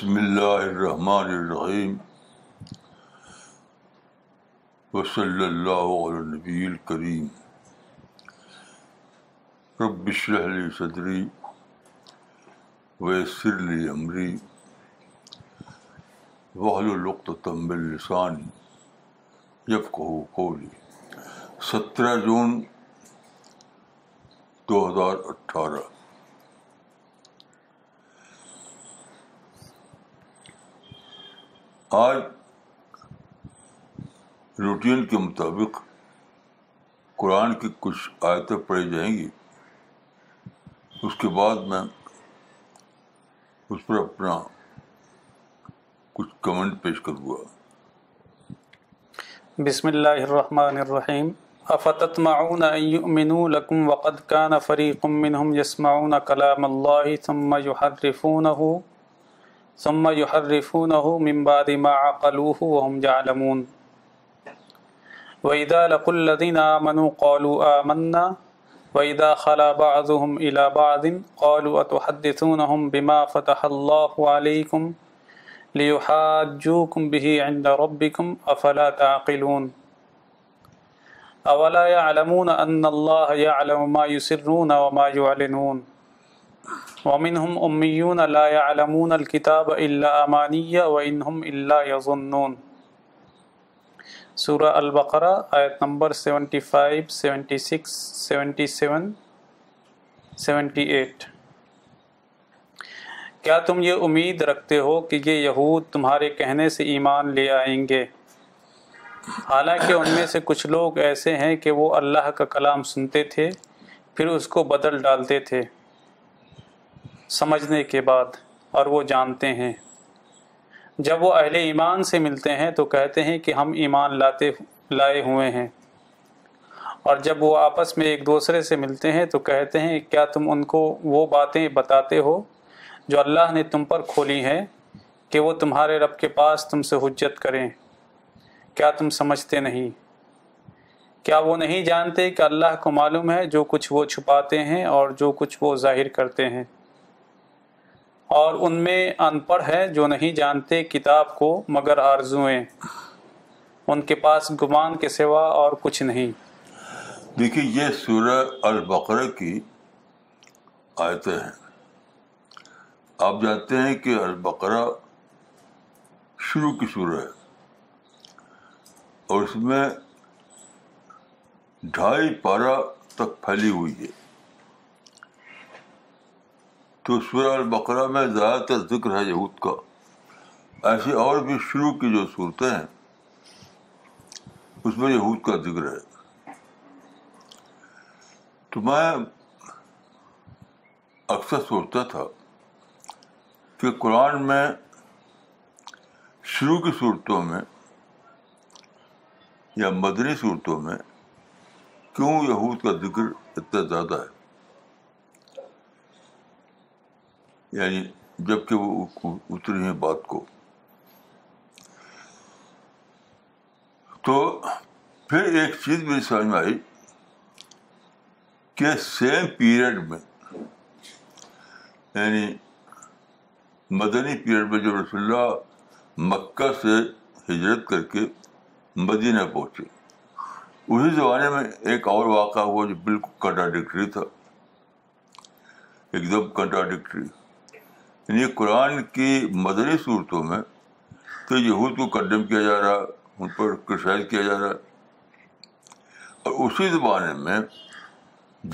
بسم اللہ الرحمٰن الرحیم و صلی اللّہ علبی الکریم ربش علی صدری ویسر لی عمری وحل و تمب السانی جب کہو قولی سترہ جون دو ہزار اٹھارہ آج روٹین کے مطابق قرآن کی کچھ آیتیں پڑھی جائیں گی اس کے بعد میں اس پر اپنا کچھ کمنٹ پیش کروں گا بسم اللہ الرحمن الرحیم افتتمعون ان یؤمنوا لکم وقد کان فریق منہم یسمعون کلام اللہ ثم یحرفونہو ثم يحرفونه من بعد ما عقلوه وهم يعلمون وإذا وإذا لقوا الذين آمنوا قالوا قالوا آمنا خلا بعضهم إلى بعض أتحدثونهم بما فتح الله عليكم ليحاجوكم به عند ربكم أفلا تعقلون أولا يعلمون أن الله يعلم ما يسرون وما يعلنون امیون اللہ علمکتاب اللہ عمانیہ وََ اللہ یضون سورا البقرا آیت نمبر 75, 76, 77, 78 کیا تم یہ امید رکھتے ہو کہ یہ یہود تمہارے کہنے سے ایمان لے آئیں گے حالانکہ ان میں سے کچھ لوگ ایسے ہیں کہ وہ اللہ کا کلام سنتے تھے پھر اس کو بدل ڈالتے تھے سمجھنے کے بعد اور وہ جانتے ہیں جب وہ اہل ایمان سے ملتے ہیں تو کہتے ہیں کہ ہم ایمان لاتے لائے ہوئے ہیں اور جب وہ آپس میں ایک دوسرے سے ملتے ہیں تو کہتے ہیں کیا تم ان کو وہ باتیں بتاتے ہو جو اللہ نے تم پر کھولی ہیں کہ وہ تمہارے رب کے پاس تم سے حجت کریں کیا تم سمجھتے نہیں کیا وہ نہیں جانتے کہ اللہ کو معلوم ہے جو کچھ وہ چھپاتے ہیں اور جو کچھ وہ ظاہر کرتے ہیں اور ان میں ان پڑھ ہے جو نہیں جانتے کتاب کو مگر آرزوئیں ان کے پاس گمان کے سوا اور کچھ نہیں دیکھیے یہ سورہ البقرہ کی آیتیں ہیں آپ جانتے ہیں کہ البقرہ شروع کی سورہ ہے اور اس میں ڈھائی پارہ تک پھیلی ہوئی ہے تو سورہ البقرا میں زیادہ تر ذکر ہے یہود کا ایسی اور بھی شروع کی جو صورتیں ہیں اس میں یہود کا ذکر ہے تو میں اکثر سوچتا تھا کہ قرآن میں شروع کی صورتوں میں یا مدنی صورتوں میں کیوں یہود کا ذکر اتنا زیادہ ہے یعنی جب کہ وہ اتری ہیں بات کو تو پھر ایک چیز میری سمجھ میں آئی کہ سیم پیریڈ میں یعنی مدنی پیریڈ میں جو رسول اللہ مکہ سے ہجرت کر کے مدینہ پہنچے اسی زمانے میں ایک اور واقعہ ہوا جو بالکل کنٹراڈکٹری تھا ایک دم کنٹراڈکٹری یعنی قرآن کی مدنی صورتوں میں تو یہود کو کنڈم کیا جا رہا ان پر کرسائز کیا جا رہا اور اسی زمانے میں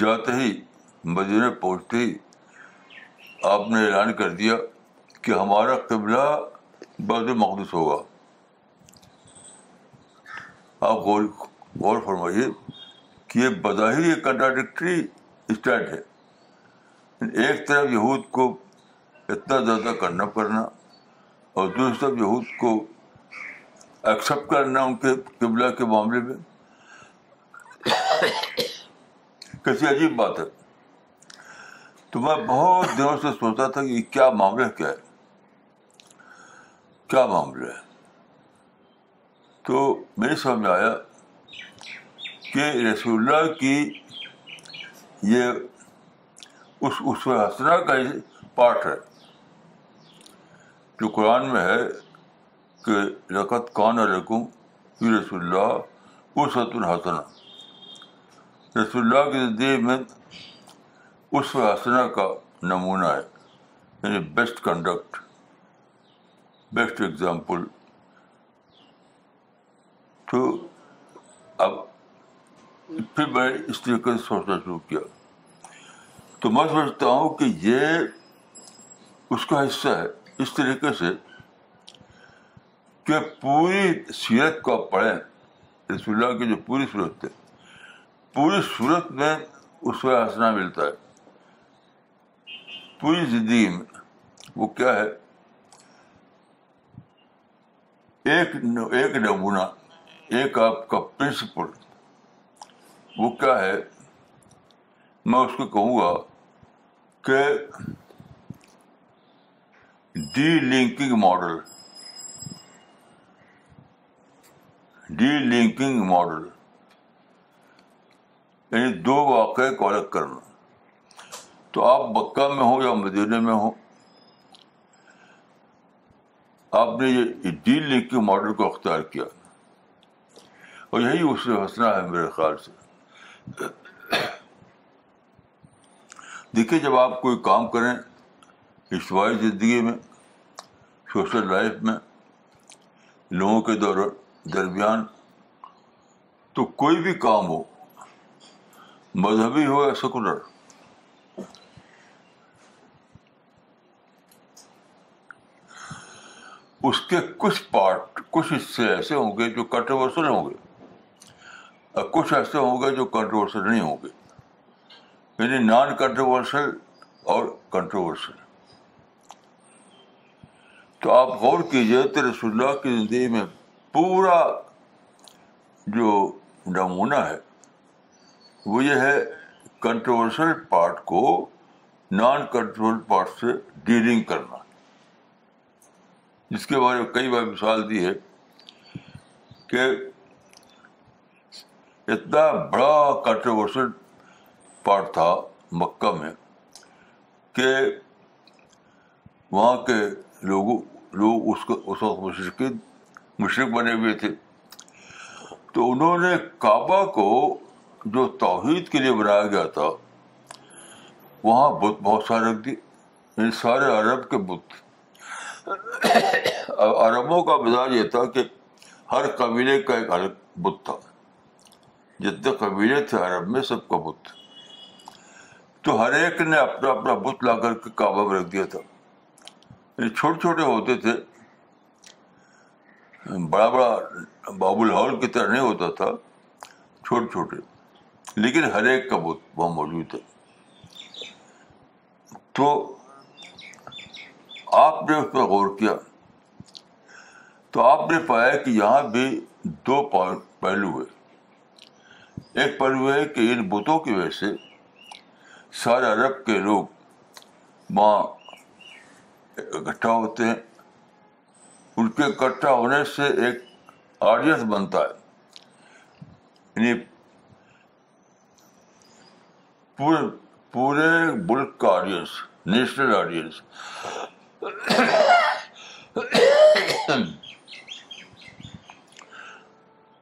جاتے ہی مدینہ پہنچتے ہی آپ نے اعلان کر دیا کہ ہمارا قبلہ بعض مقدس ہوگا آپ غور غور فرمائیے کہ یہ بظاہر یہ کنٹراڈکٹری اسٹینڈ ہے ایک طرف یہود کو اتنا زیادہ کرنا پڑنا اور دوسرا یہود کو ایکسپٹ کرنا ان کے قبلہ کے معاملے میں کیسی عجیب بات ہے تو میں بہت دنوں سے سوچتا تھا یہ کیا معاملہ کیا ہے کیا معاملہ ہے تو میرے سمجھ آیا کہ رسول اللہ کی یہ اس اس حسنا کا پارٹ ہے جو قرآن میں ہے کہ رقت کان رقم پھر رسول اللہ پس الحسنہ رسول اللہ کی زندگی میں اس حسنہ کا نمونہ ہے یعنی بیسٹ کنڈکٹ بیسٹ ایگزامپل تو اب پھر میں اس طریقے سے سوچنا شروع کیا تو میں سمجھتا ہوں کہ یہ اس کا حصہ ہے اس طریقے سے کہ پوری سیرت کو پڑھیں رسول اللہ کی جو پوری سورت پوری سورت میں اس کا ہنسنا ملتا ہے پوری زندگی میں وہ کیا ہے ایک ایک نمونہ ایک آپ کا پرنسپل وہ کیا ہے میں اس کو کہوں گا کہ de linking model de linking model یعنی دو واقعے کو الگ کرنا تو آپ مکہ میں ہوں یا مدینہ میں ہوں آپ نے یہ ڈی لنکنگ ماڈل کو اختیار کیا اور یہی اس سے ہنسنا ہے میرے خیال سے دیکھیے جب آپ کوئی کام کریں اجتماعی زندگی میں سوشل لائف میں لوگوں کے دور درمیان تو کوئی بھی کام ہو مذہبی ہو یا سیکولر اس کے کچھ پارٹ کچھ حصے ایسے ہوں گے جو کنٹروورسل ہوں گے اور کچھ ایسے ہوں گے جو کنٹروورسل نہیں ہوں گے یعنی نان کنٹروورسل اور کنٹروورسل تو آپ غور کیجیے تو رسول اللہ کی زندگی میں پورا جو نمونہ ہے وہ یہ ہے کنٹروورشل پارٹ کو نان کنٹرول پارٹ سے ڈیلنگ کرنا جس کے بارے میں کئی بار مثال دی ہے کہ اتنا بڑا کنٹروورشل پارٹ تھا مکہ میں کہ وہاں کے لوگوں لوگ اس کو اس وقت مشرق مشرق بنے ہوئے تھے تو انہوں نے کعبہ کو جو توحید کے لیے بنایا گیا تھا وہاں بت بہت سارے رکھ دی ان یعنی سارے عرب کے بت عربوں کا مزاج یہ تھا کہ ہر قبیلے کا ایک الگ بت تھا جتنے قبیلے تھے عرب میں سب کا بت تو ہر ایک نے اپنا اپنا بت لا کر کے کعبہ میں رکھ دیا تھا چھوٹے چھوٹے ہوتے تھے بڑا بڑا بابل ہال کی طرح نہیں ہوتا تھا چھوٹے چھوٹے لیکن ہر ایک کا بہت وہاں موجود ہے تو آپ نے اس پر غور کیا تو آپ نے پایا کہ یہاں بھی دو پہلو ہے ایک پہلو ہے کہ ان بتوں کی وجہ سے سارے عرب کے لوگ وہاں اکٹھا ہوتے ہیں ان کے اکٹھا ہونے سے ایک آڈینس بنتا ہے یعنی پورے پورے ملک کا آڈینس نیشنل آڈینس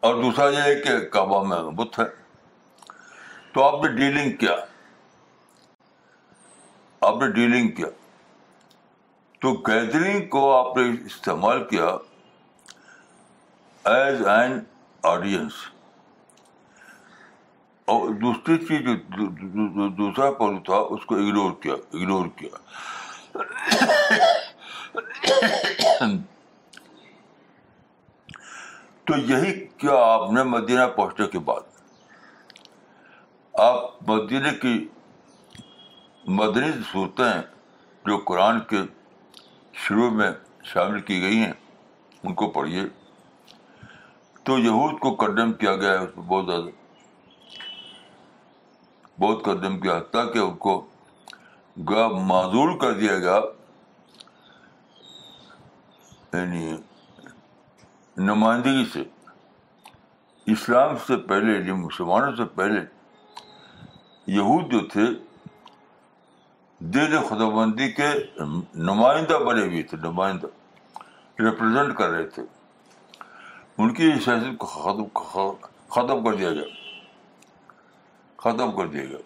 اور دوسرا یہ ہے کہ میں بت ہے تو آپ نے ڈیلنگ کیا آپ نے ڈیلنگ کیا تو گیدرنگ کو آپ نے استعمال کیا ایز این آڈینس اور دوسری چیز جو دوسرا پہلو تھا اس کو اگنور کیا اگنور کیا تو یہی کیا آپ نے مدینہ پہنچنے کے بعد آپ مدینہ کی مدنی صورتیں جو قرآن کے شروع میں شامل کی گئی ہیں ان کو پڑھیے تو یہود کو کنڈم کیا گیا ہے اس میں بہت زیادہ بہت قدم کیا حتیٰ کہ ان کو گا معذور کر دیا گیا یعنی نمائندگی سے اسلام سے پہلے یعنی مسلمانوں سے پہلے یہود جو تھے دین خدا بندی کے نمائندہ بنے ہوئے تھے نمائندہ ریپرزینٹ کر رہے تھے ان کی سیاست کو ختم ختم کر دیا گیا ختم کر دیا گیا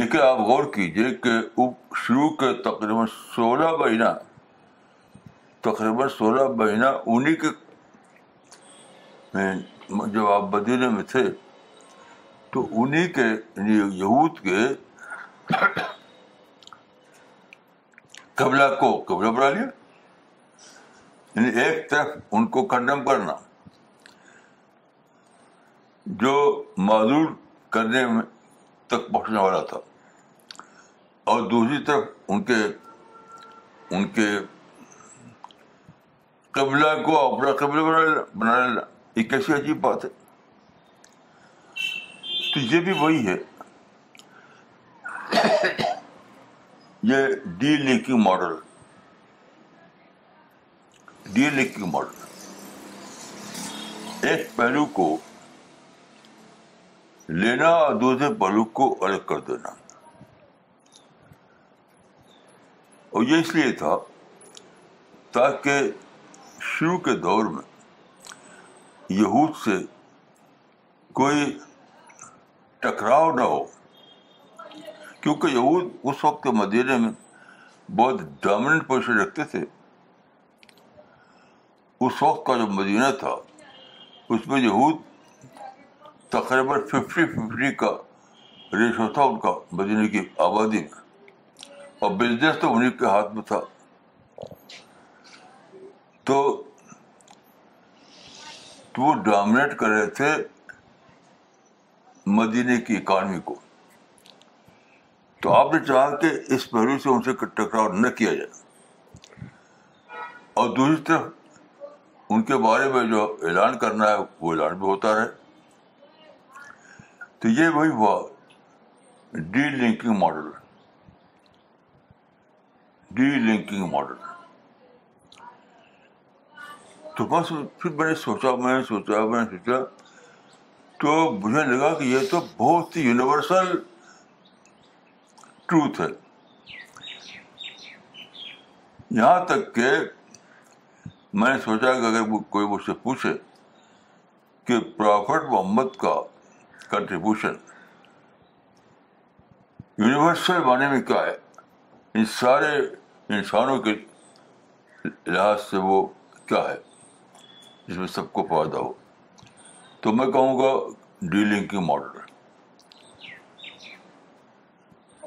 لیکن آپ غور کیجیے کہ شروع کے تقریباً سولہ مہینہ تقریباً سولہ مہینہ انہیں کے جب آپ بدینے میں تھے تو انہیں کے یہود کے قبلہ کو قبلہ بنا لیا یعنی ایک طرف ان کو کنڈم کرنا جو معذور کرنے میں تک پہنچنے والا تھا اور دوسری طرف ان کے ان کے قبلہ کو اپنا قبل بنا لینا یہ کیسی عجیب بات ہے تو یہ بھی وہی ہے یہ de linking model de linking model ایک پہلو کو لینا اور دوسرے پہلو کو الگ کر دینا اور یہ اس لیے تھا تاکہ شروع کے دور میں یہود سے کوئی ٹکراؤ نہ ہو کیونکہ یہود اس وقت کے مدینے میں بہت ڈومیننٹ پوزیشن رکھتے تھے اس وقت کا جو مدینہ تھا اس میں یہود تقریباً ففٹی ففٹی کا ریشو تھا ان کا مدینے کی آبادی میں اور بزنس تو انہیں کے ہاتھ میں تھا تو وہ ڈومنیٹ کر رہے تھے مدینے کی اکانمی کو آپ نے چاہا کہ اس پہلو سے ان سے ٹکراؤ نہ کیا جائے اور دوسری طرف ان کے بارے میں جو اعلان کرنا ہے وہ اعلان بھی ہوتا رہے تو یہ وہی ہوا de linking model de linking model تو بس پھر میں نے سوچا میں نے سوچا میں نے سوچا تو مجھے لگا کہ یہ تو بہت ہی یونیورسل ٹروتھ ہے یہاں تک کہ میں نے سوچا کہ اگر کوئی مجھ سے پوچھے کہ پرافٹ محمد کا کنٹریبیوشن یونیورسل بانے میں کیا ہے ان سارے انسانوں کے لحاظ سے وہ کیا ہے جس میں سب کو فائدہ ہو تو میں کہوں گا ڈیلنگ کی ماڈل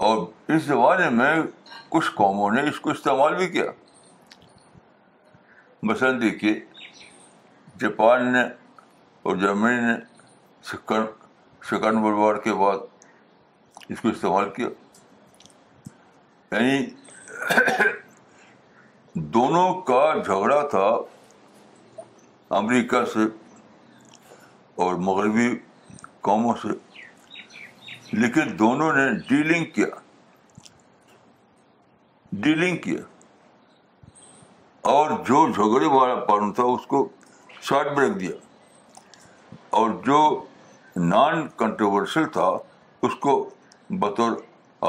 اور اس زمانے میں کچھ قوموں نے اس کو استعمال بھی کیا مثلاً دیکھیے جاپان نے اور جرمنی نے سکن وار کے بعد اس کو استعمال کیا یعنی دونوں کا جھگڑا تھا امریکہ سے اور مغربی قوموں سے لیکن دونوں نے ڈیلنگ کیا ڈیلنگ کیا اور جو جھگڑے والا پارن تھا اس کو شارٹ رکھ دیا اور جو نان کنٹروورشل تھا اس کو بطور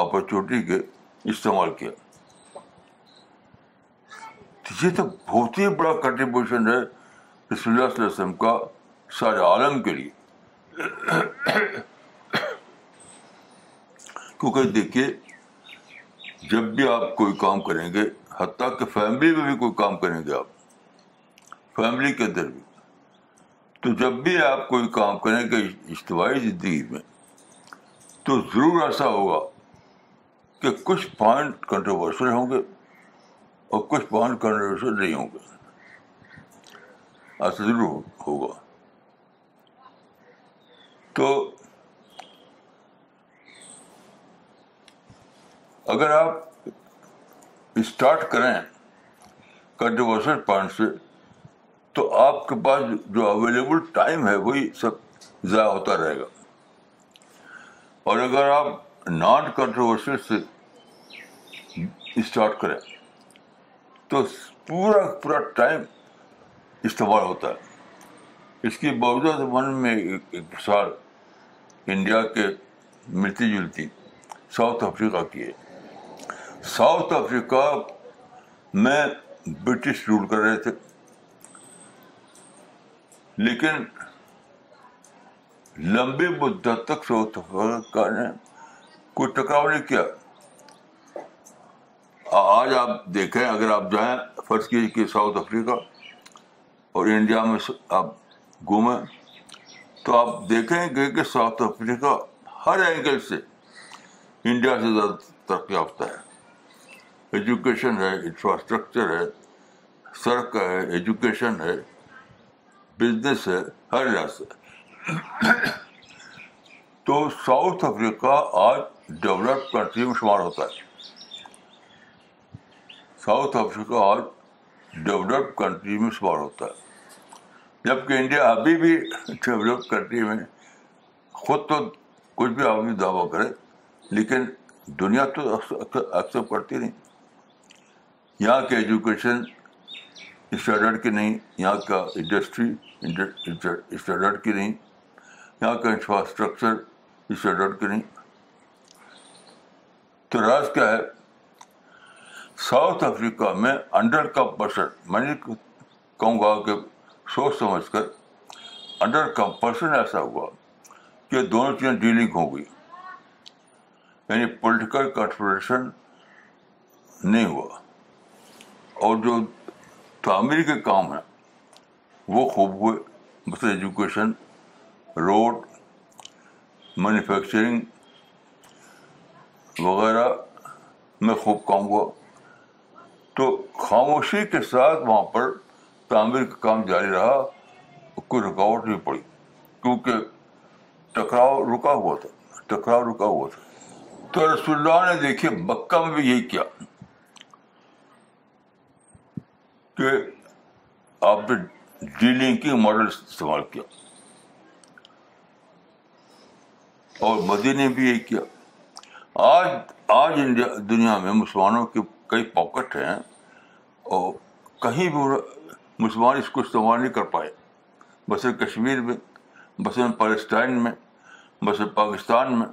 اپرچونیٹی کے استعمال کیا یہ تو بہت ہی بڑا کنٹریبیوشن ہے رسول اللہ اللہ صلی علیہ وسلم کا سارے عالم کے لیے دیکھیے جب بھی آپ کوئی کام کریں گے حتیٰ کہ فیملی میں بھی کوئی کام کریں گے آپ فیملی کے اندر بھی تو جب بھی آپ کوئی کام کریں گے اجتواعی زندگی میں تو ضرور ایسا ہوگا کہ کچھ پوائنٹ کنٹروورشل ہوں گے اور کچھ پوائنٹ کنٹروورشل نہیں ہوں گے ایسا ضرور ہوگا تو اگر آپ اسٹارٹ کریں کنٹروس پوائنٹ سے تو آپ کے پاس جو اویلیبل ٹائم ہے وہی سب ضائع ہوتا رہے گا اور اگر آپ نان سے اسٹارٹ کریں تو پورا پورا ٹائم استعمال ہوتا ہے اس کی باوجود من میں ایک ایک سال انڈیا کے ملتی جلتی ساؤتھ افریقہ کی ہے ساؤتھ افریقہ میں برٹش رول کر رہے تھے لیکن لمبی مدت تک ساؤتھ افریقہ نے کوئی ٹکراؤ نہیں کیا آج آپ دیکھیں اگر آپ جائیں فرض کیجیے کہ ساؤتھ افریقہ اور انڈیا میں آپ گھومیں تو آپ دیکھیں گے کہ ساؤتھ افریقہ ہر اینگل سے انڈیا سے زیادہ ترقی یافتہ ہے ایجوکیشن ہے انفراسٹرکچر ہے سڑک ہے ایجوکیشن ہے بزنس ہے ہر لحاظ سے تو ساؤتھ افریقہ آج ڈیولپ کنٹری میں شمار ہوتا ہے ساؤتھ افریقہ آج ڈیولپ کنٹری میں شمار ہوتا ہے جبکہ انڈیا ابھی بھی ڈیولپ کنٹری میں خود تو کچھ بھی آدمی دعویٰ کرے لیکن دنیا تو ایکسیپٹ کرتی نہیں یہاں کے ایجوکیشن اسٹینڈرڈ کی نہیں یہاں کا انڈسٹری اسٹینڈرڈ کی نہیں یہاں کا انفراسٹرکچر اسٹینڈرڈ کی نہیں تو راز کیا ہے ساؤتھ افریقہ میں انڈر کا پرسن میں نہیں کہوں گا کہ سوچ سمجھ کر انڈر کا پرسن ایسا ہوا کہ دونوں چیزیں ڈیلنگ ہو گئی یعنی پولیٹیکل کارپوریشن نہیں ہوا اور جو تعمیر کے کام ہیں وہ خوب ہوئے مثلا ایجوکیشن روڈ مینوفیکچرنگ وغیرہ میں خوب کام ہوا تو خاموشی کے ساتھ وہاں پر تعمیر کا کام جاری رہا کوئی رکاوٹ نہیں پڑی کیونکہ ٹکراؤ رکا ہوا تھا ٹکراؤ رکا ہوا تھا تو رسول اللہ نے دیکھے مکہ میں بھی یہی کیا کہ آپ نے ڈی کی ماڈل استعمال کیا اور مودی نے بھی یہ کیا آج آج انڈیا دنیا میں مسلمانوں کے کئی پاکٹ ہیں اور کہیں بھی مسلمان اس کو استعمال نہیں کر پائے بسے کشمیر میں بس پالسٹائن میں بس پاکستان میں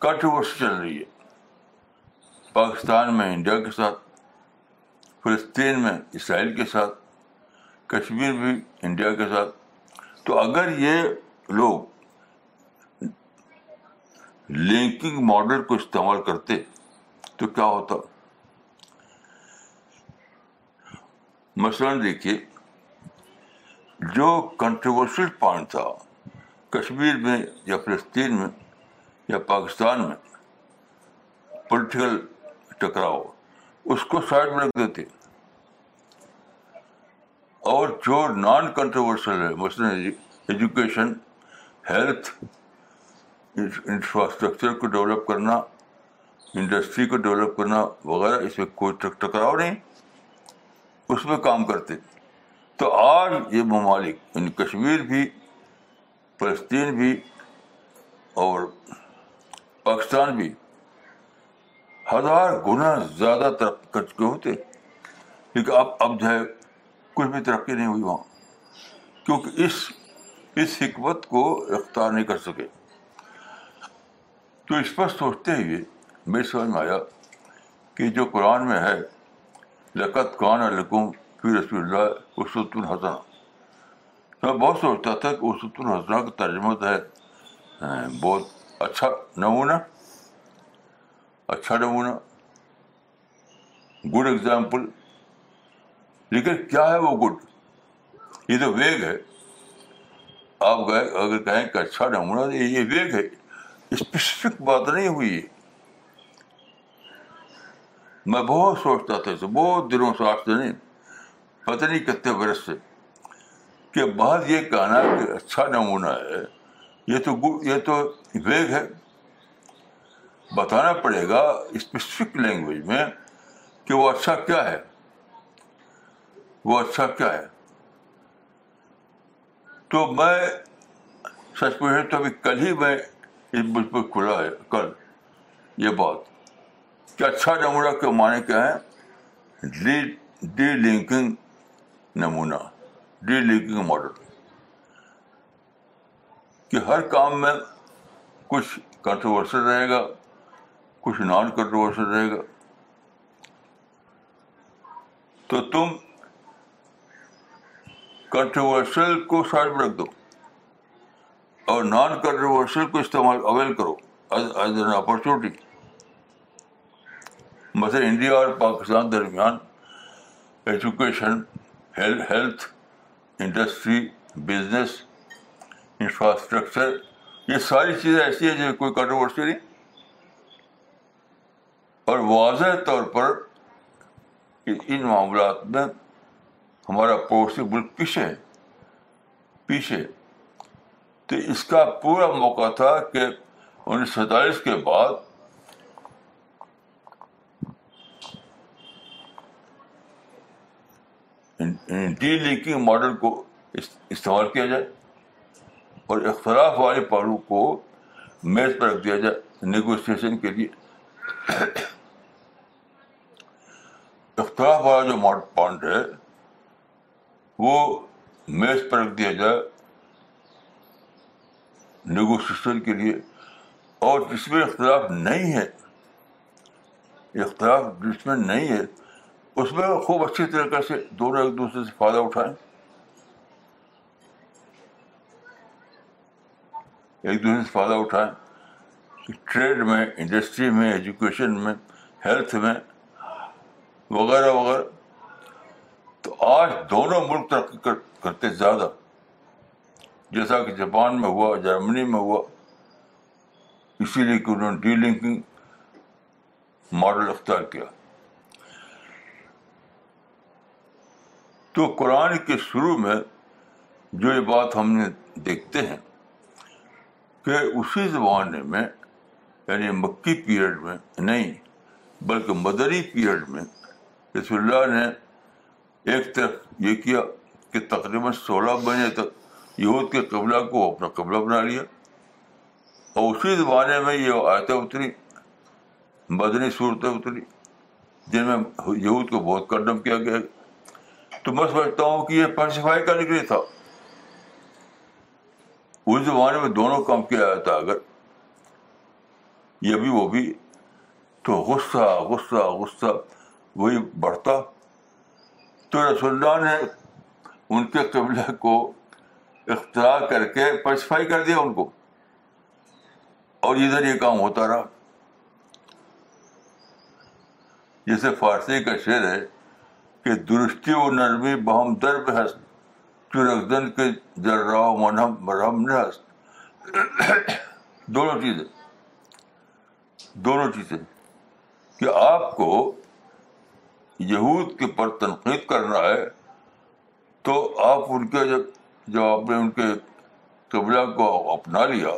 کنٹروورسی چل رہی ہے پاکستان میں انڈیا کے ساتھ فلسطین میں اسرائیل کے ساتھ کشمیر بھی انڈیا کے ساتھ تو اگر یہ لوگ لنکنگ ماڈل کو استعمال کرتے تو کیا ہوتا مثلاً دیکھیے جو کنٹروورشل پوائنٹ تھا کشمیر میں یا فلسطین میں یا پاکستان میں پولیٹیکل ٹکراؤ اس کو سائڈ میں رکھ دیتے اور جو نان کنٹروورشل ہے مثلاً ایجوکیشن ہیلتھ انفراسٹرکچر کو ڈیولپ کرنا انڈسٹری کو ڈیولپ کرنا وغیرہ اس میں کوئی ٹکراؤ نہیں اس میں کام کرتے تو آج یہ ممالک یعنی کشمیر بھی فلسطین بھی اور پاکستان بھی ہزار گنا زیادہ ترقی کر چکے ہوتے کیونکہ اب اب جو ہے کچھ بھی ترقی نہیں ہوئی وہاں کیونکہ اس اس حکمت کو اختیار نہیں کر سکے تو اس پر سوچتے ہوئے میری سمجھ میں آیا کہ جو قرآن میں ہے لقت قان القوم فی رسول اللہ اسد الحسن میں بہت سوچتا تھا کہ اسد الحسن کا ترجمہ ہے ہاں، بہت اچھا نمونہ اچھا نمونہ گڈ ایگزامپل لیکن کیا ہے وہ گڈ یہ تو ویگ ہے آپ اگر کہیں کہ اچھا نمونہ یہ ویگ ہے اسپیسیفک بات نہیں ہوئی ہے میں بہت سوچتا تھا اسے بہت دنوں سے آج سے نہیں پتہ نہیں کتنے برس سے کہ بعد یہ کہنا کہ اچھا نمونہ ہے یہ تو گڈ یہ تو ویگ ہے بتانا پڑے گا اسپیسیفک لینگویج میں کہ وہ اچھا کیا ہے وہ اچھا کیا ہے تو میں سچ پہ تو ابھی کل ہی میں اس بس پہ کھلا ہے کل یہ بات کہ اچھا نمونہ کے معنی کیا ہے ڈی لنکنگ نمونہ ڈی لنکنگ ماڈل کہ ہر کام میں کچھ کنٹروورسل رہے گا کچھ نان کنٹروورسل رہے گا تو تم کنٹروورشل کو سائڈ میں رکھ دو اور نان کنٹروورشل کو استعمال اویل کرو ایز این اپرچونیٹی مثلاً انڈیا اور پاکستان درمیان education health industry business infrastructure یہ ساری چیزیں ایسی ہیں جو کوئی کنٹروورسی نہیں اور واضح طور پر ان معاملات میں ہمارا پڑوسی ملک پیچھے ہے پیچھے تو اس کا پورا موقع تھا کہ انیس سو سینتالیس کے بعد ڈی لنکنگ ماڈل کو استعمال کیا جائے اور اختلاف والے پہلو کو میز پر رکھ دیا جائے نیگوسیشن کے لیے اختلاف والا جو پوائنٹ ہے وہ میز پر رکھ دیا جائے نیگوشیشن کے لیے اور جس میں اختلاف نہیں ہے اختلاف جس میں نہیں ہے اس میں خوب اچھی طریقے سے دونوں ایک دوسرے سے فائدہ اٹھائیں ایک دوسرے سے فائدہ اٹھائیں ٹریڈ میں انڈسٹری میں ایجوکیشن میں ہیلتھ میں وغیرہ وغیرہ تو آج دونوں ملک ترقی کرتے زیادہ جیسا کہ جاپان میں ہوا جرمنی میں ہوا اسی لیے کہ انہوں نے ڈی لنکنگ ماڈل اختیار کیا تو قرآن کے شروع میں جو یہ بات ہم نے دیکھتے ہیں کہ اسی زمانے میں یعنی مکی پیریڈ میں نہیں بلکہ مدری پیریڈ میں رسول اللہ نے ایک تک یہ کیا کہ تقریباً سولہ بجے تک یہود کے قبلہ کو اپنا قبلہ بنا لیا اور اسی زمانے میں یہ آیتیں اتری بدنی صورتیں اتری جن میں یہود کو بہت کنڈم کیا گیا تو میں سمجھتا ہوں کہ یہ پیسفائی کا نکلے تھا اس زمانے میں دونوں کام کیا جاتا اگر یہ بھی وہ بھی تو غصہ غصہ غصہ وہی بڑھتا تو رسول اللہ نے ان کے قبلے کو اختراع کر کے پرسفائی کر دیا ان کو اور ادھر یہ کام ہوتا رہا جیسے فارسی کا شعر ہے کہ درستی و نرمی بہم درب ہست چرکدن کے ذرا منہم مرہم نے ہست دونوں چیزیں دونوں چیزیں کہ آپ کو یہود کے پر تنقید کرنا ہے تو آپ ان کے جب جب آپ نے ان کے قبلہ کو اپنا لیا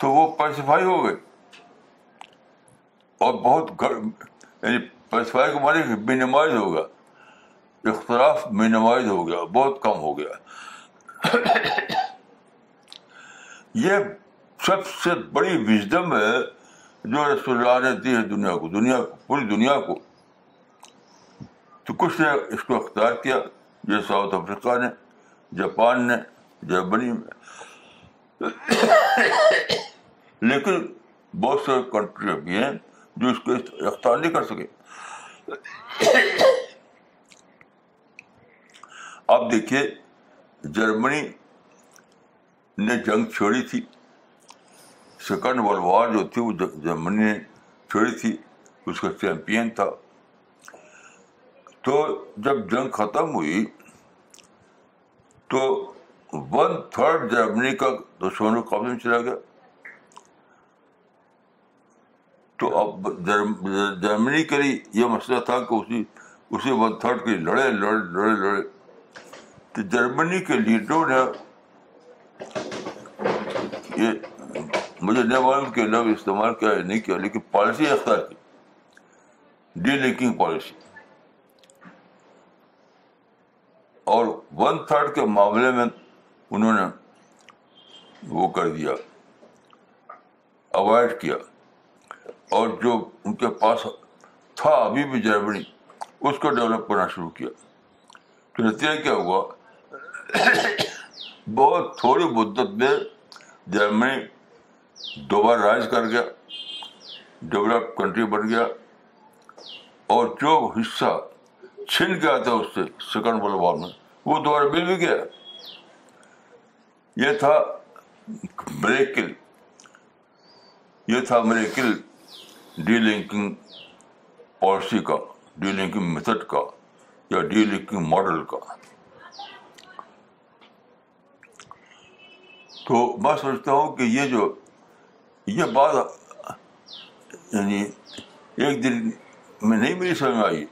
تو وہ پیسفائی ہو گئے اور بہت یعنی پیسفائی کے معنی مینیمائز ہو گیا اختراف مینیمائز ہو گیا بہت کم ہو گیا یہ سب سے بڑی وزڈم ہے جو رسول اللہ نے دی ہے دنیا کو دنیا کو پوری دنیا کو تو کچھ نے اس کو اختیار کیا جیسے ساؤتھ افریقہ نے جاپان نے جرمنی میں لیکن بہت سے کنٹری بھی ہیں جو اس کو اختیار نہیں کر سکے آپ دیکھیے جرمنی نے جنگ چھیڑی تھی سیکنڈ ورلڈ وار جو تھی وہ جرمنی نے چھیڑی تھی اس کا چیمپئن تھا تو جب جنگ ختم ہوئی تو ون تھرڈ جرمنی کا دشمنوں قابل چلا گیا تو اب جرمنی کے لیے یہ مسئلہ تھا کہ اسی اسی ون تھرڈ کے لڑے لڑے لڑے لڑے تو جرمنی کے لیڈروں نے یہ مجھے نہیں معلوم کہ لفظ استعمال کیا نہیں کیا لیکن پالیسی اختیار کی ڈی لنکنگ پالیسی اور ون تھرڈ کے معاملے میں انہوں نے وہ کر دیا اوائڈ کیا اور جو ان کے پاس تھا ابھی بھی جرمنی اس کو ڈیولپ کرنا شروع کیا تو نتیجہ کیا ہوا بہت تھوڑی بدت میں جرمنی دوبارہ رائز کر گیا ڈیولپ کنٹری بن گیا اور جو حصہ چھن گیا تھا اس سے سیکنڈ ورلڈ وار میں وہ دوبارہ مل بھی گیا یہ تھا مریکل یہ تھا مریکل ڈی لنکنگ پالیسی کا ڈی لنکنگ میتھڈ کا یا ڈی لنکنگ ماڈل کا تو میں سوچتا ہوں کہ یہ جو یہ بات یعنی ایک دن میں نہیں ملی میں آئی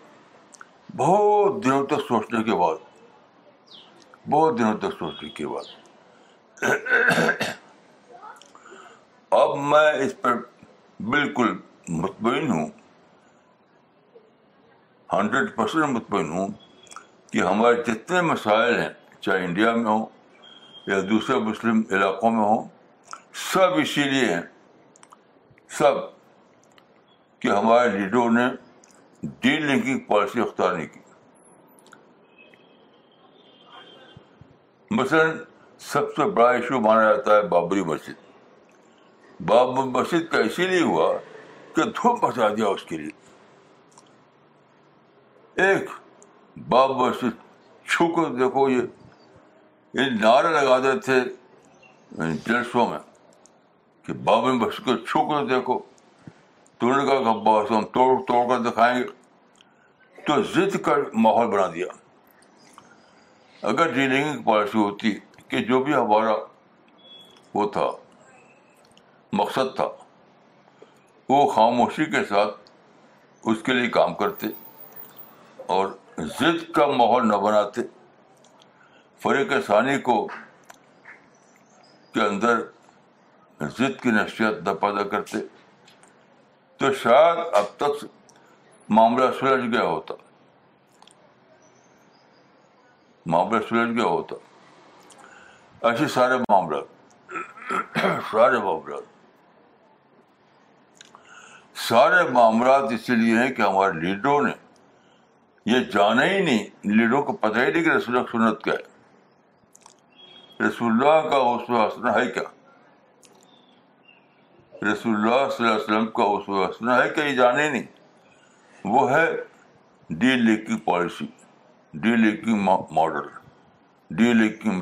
بہت دنوں تک سوچنے کے بعد بہت دنوں تک سوچنے کے بات اب میں اس پر بالکل مطمئن ہوں ہنڈریڈ پرسینٹ مطمئن ہوں کہ ہمارے جتنے مسائل ہیں چاہے انڈیا میں ہوں یا دوسرے مسلم علاقوں میں ہوں سب اسی لیے ہیں سب کہ ہمارے لیڈروں نے ڈیل لنکنگ پالیسی اختیار نہیں کی مثلاً سب سے بڑا ایشو مانا جاتا ہے بابری مسجد بابری مسجد کا اسی لیے ہوا کہ دھوپ بچا دیا اس کے لیے ایک باب مسجد چھو کر دیکھو یہ نعرے لگا دیتے تھے جلسوں میں کہ بابری مسجد کو چھو کر دیکھو تو نے کہا کہ ہم توڑ توڑ کر دکھائیں گے تو ضد کا ماحول بنا دیا اگر کی پالیسی ہوتی کہ جو بھی ہمارا وہ تھا مقصد تھا وہ خاموشی کے ساتھ اس کے لیے کام کرتے اور ضد کا ماحول نہ بناتے فریق ثانی کو کے اندر ضد کی نشیحت نہ پیدا کرتے تو شاید اب تک معاملہ سلجھ گیا ہوتا معاملہ سلجھ گیا ہوتا ایسے سارے معاملات سارے معاملات سارے معاملات اسی لیے ہیں کہ ہمارے لیڈروں نے یہ جانا ہی نہیں لیڈروں کو پتہ ہی نہیں کہ رسول اللہ سنت کیا ہے رسول اللہ کا اس وسنا ہے کیا رسول اللہ صلی اللہ علیہ وسلم کا اس وسنا ہے کیا یہ جانے ہی نہیں وہ ہے ڈی لیگ کی پالیسی ڈی لیکن ماڈل ڈی لیکن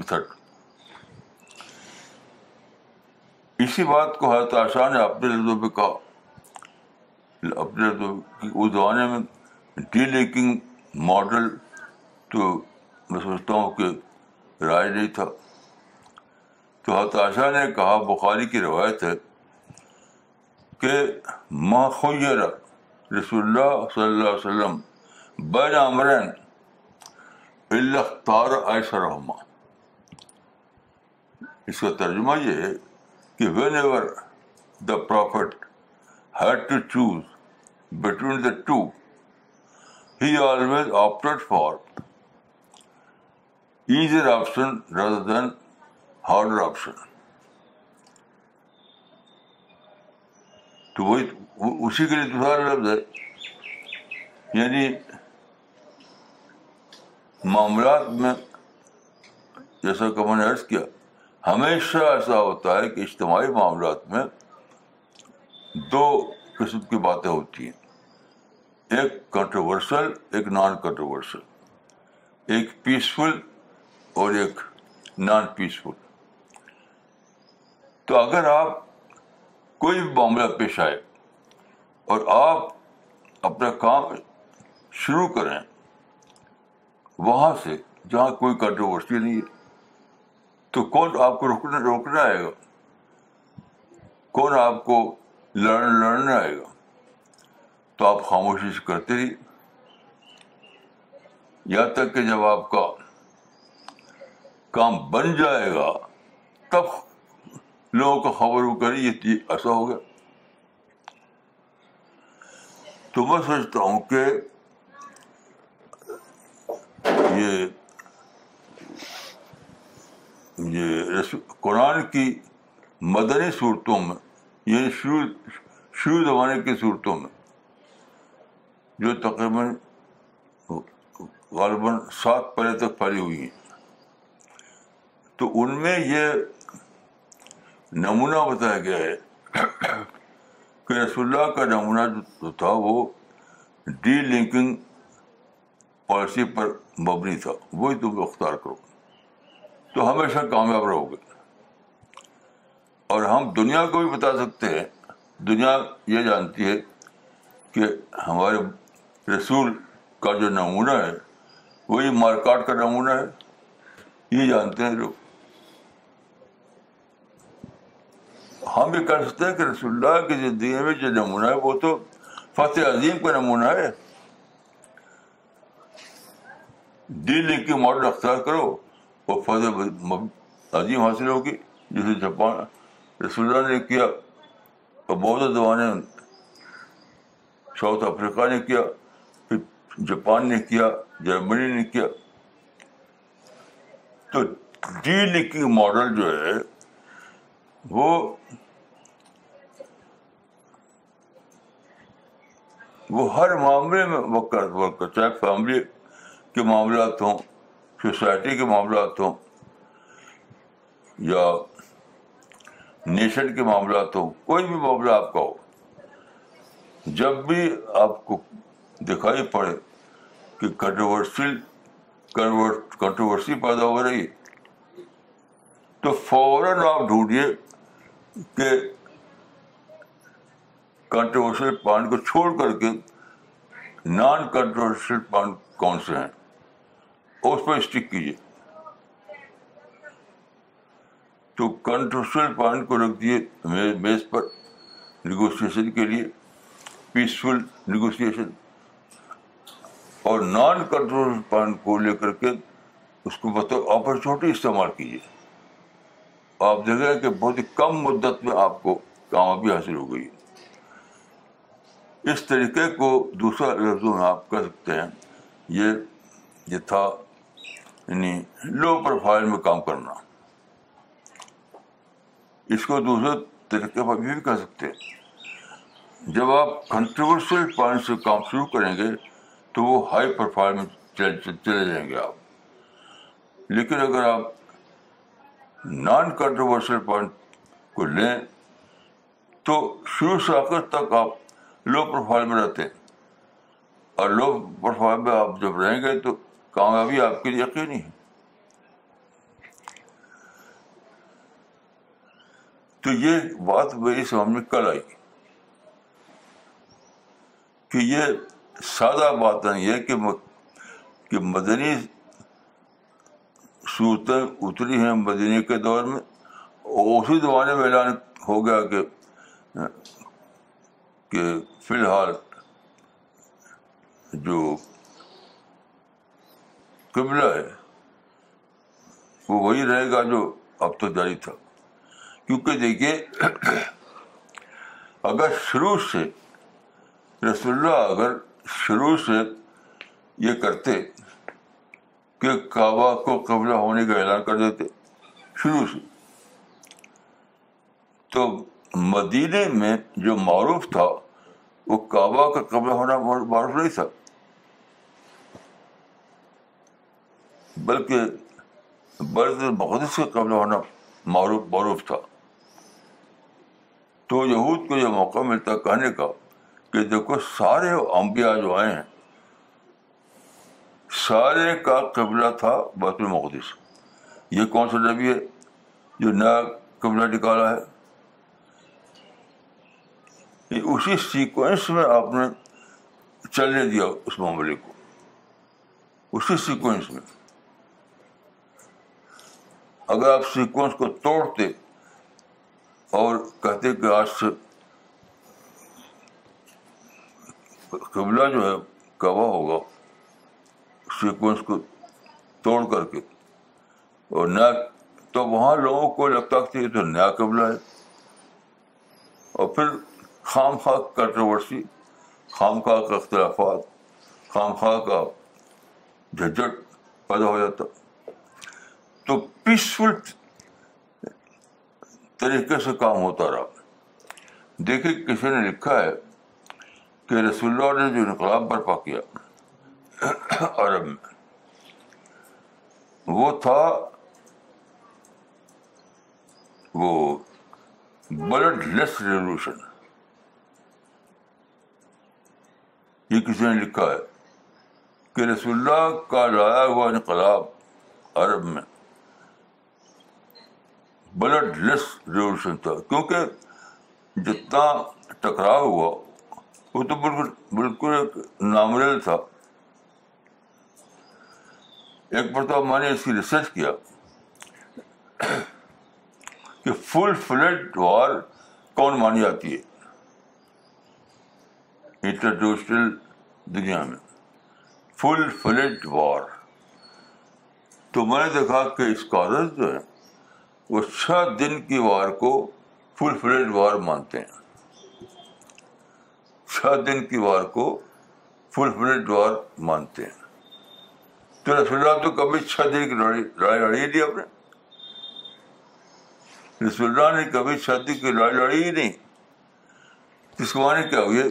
اسی بات کو حضرت آشا نے اپنے لفظوں پہ کہا اپنے لفظوں اس زمانے میں ڈی لیکن ماڈل تو میں سمجھتا ہوں کہ رائے نہیں تھا تو حضرت آشا نے کہا بخاری کی روایت ہے کہ رسول اللہ صلی اللہ علیہ وسلم بین امرین اللہ تار ایسا رحما اس کا ترجمہ یہ ہے کہ whenever the prophet had to choose between the two he always opted for easier option rather than harder option تو وہی اسی کے لیے دوسرا لفظ ہے یعنی معاملات میں جیسا کہ میں نے عرض کیا ہمیشہ ایسا ہوتا ہے کہ اجتماعی معاملات میں دو قسم کی باتیں ہوتی ہیں ایک کنٹروورسل ایک نان کنٹروورسل ایک پیسفل اور ایک نان پیسفل تو اگر آپ کوئی بھی معاملہ پیش آئے اور آپ اپنا کام شروع کریں وہاں سے جہاں کوئی کنٹروورسی نہیں ہے تو کون آپ کو روکنے روکنا آئے گا کون آپ کو لڑنا لڑنا آئے گا تو آپ خاموشی سے کرتے رہیے یہاں تک کہ جب آپ کا کام بن جائے گا تب لوگوں کو خبر و کری یہ ایسا ہو گیا تو میں سوچتا ہوں کہ یہ یہ قرآن کی مدنی صورتوں میں یہ یعنی شروع زمانے کی صورتوں میں جو تقریباً غالباً سات پہلے تک پھیلی ہوئی ہیں تو ان میں یہ نمونہ بتایا گیا ہے کہ رسول اللہ کا نمونہ جو تھا وہ ڈی لنکنگ پالیسی پر مبنی تھا وہی تم اختیار کرو تو ہمیشہ کامیاب رہو گے اور ہم دنیا کو بھی بتا سکتے ہیں دنیا یہ جانتی ہے کہ ہمارے رسول کا جو نمونہ ہے وہی مارکاٹ کا نمونہ ہے یہ جانتے ہیں لوگ ہم یہ کہہ سکتے ہیں کہ رسول اللہ کی زندگی میں جو نمونہ ہے وہ تو فتح عظیم کا نمونہ ہے ڈی لگ کی ماڈل اختیار کرو وہ فوج عظیم حاصل ہوگی جسے جاپان رسول اللہ نے کیا بودھ ساؤتھ افریقہ نے کیا پھر جاپان نے کیا جرمنی نے کیا تو ڈی لگ ماڈل جو ہے وہ وہ ہر معاملے میں چاہے فیملی کے معاملات ہوں سوسائٹی کے معاملات ہوں یا نیشن کے معاملات ہوں کوئی بھی معاملہ آپ کا ہو جب بھی آپ کو دکھائی پڑے کہ کنٹروورشل کنٹروورسی پیدا ہو رہی ہے تو فوراً آپ ڈھونڈیے کہ کنٹروورشل پوائنٹ کو چھوڑ کر کے نان کنٹروورشل پوائنٹ کون سے ہیں اس پہ اسٹک کیجیے تو کنٹرول پوائنٹ کو رکھ دیے میز پر نیگوسیشن کے لیے پیسفل نیگوسیشن اور نان کنٹرول پوائنٹ کو لے کر کے اس کو بطور اپرچونیٹی استعمال کیجیے آپ دیکھیں کہ بہت ہی کم مدت میں آپ کو کامیابی حاصل ہو گئی اس طریقے کو دوسرا لفظ آپ کہہ سکتے ہیں یہ یہ تھا یعنی لو پروفائل میں کام کرنا اس کو دوسرے طریقے پر بھی کہہ سکتے ہیں جب آپ کنٹروورشل پوائنٹ سے کام شروع کریں گے تو وہ ہائی پروفائل میں چلے جائیں گے آپ لیکن اگر آپ نان کنٹروورشل پوائنٹ کو لیں تو شروع سے آخر تک آپ لو پروفائل میں رہتے ہیں اور لو پروفائل میں آپ جب رہیں گے تو کامیابی آپ کے لیے یقینی ہے تو یہ بات میری سمجھ میں کل آئی کہ یہ سادہ بات نہیں ہے کہ, مدنی صورتیں اتری ہیں مدنی کے دور میں اسی زمانے میں اعلان ہو گیا کہ فی الحال جو قبلہ ہے وہ وہی رہے گا جو اب تو جاری تھا کیونکہ دیکھیے اگر شروع سے رسول اگر شروع سے یہ کرتے کہ کعبہ کو قبلہ ہونے کا اعلان کر دیتے شروع سے تو مدینے میں جو معروف تھا وہ کعبہ کا قبلہ ہونا معروف نہیں تھا بلکہ برض بہت سے قبل ہونا معروف معروف تھا تو یہود کو یہ موقع ملتا کہنے کا کہ دیکھو سارے امبیا جو آئے ہیں سارے کا قبلہ تھا بیت المقدس یہ کون سا نبی ہے جو نیا قبلہ نکالا ہے اسی سیکوینس میں آپ نے چلنے دیا اس معاملے کو اسی سیکوینس میں اگر آپ سیکوینس کو توڑتے اور کہتے کہ آج سے قبلہ جو ہے قباح ہوگا سیکوینس کو توڑ کر کے اور نیا تو وہاں لوگوں کو لگتا کہ یہ تو نیا قبلہ ہے اور پھر خام خواہ کنٹروورسی خام خواہ کا اختلافات خام خواہ کا جھجٹ پیدا ہو جاتا تو پیسفل طریقے سے کام ہوتا رہا دیکھیے کسی نے لکھا ہے کہ رسول اللہ نے جو انقلاب برپا کیا عرب میں وہ تھا وہ بلڈ لیس ریولیوشن یہ کسی نے لکھا ہے کہ رسول اللہ کا لایا ہوا انقلاب عرب میں بلڈ لیس ریولیوشن تھا کیونکہ جتنا ٹکراؤ ہوا وہ تو بالکل بالکل ایک نامریل تھا ایک مرتبہ میں نے اس کی ریسرچ کیا کہ فل فلڈ وار کون مانی جاتی ہے انٹرنیشنل دنیا میں فل فلڈ وار تو میں نے دیکھا کہ اسکالرز جو ہیں وہ چھ دن کی وار کو فل فلڈ وار مانتے ہیں چھ دن کی وار وار کو فل مانتے ہیں تو رسول اللہ تو کبھی چھ دن کی لڑائی لڑی ہی نہیں اپنے رسول اللہ نے کبھی چھ دن کی لڑائی لڑی ہی نہیں اس کو معنی کیا ہوئے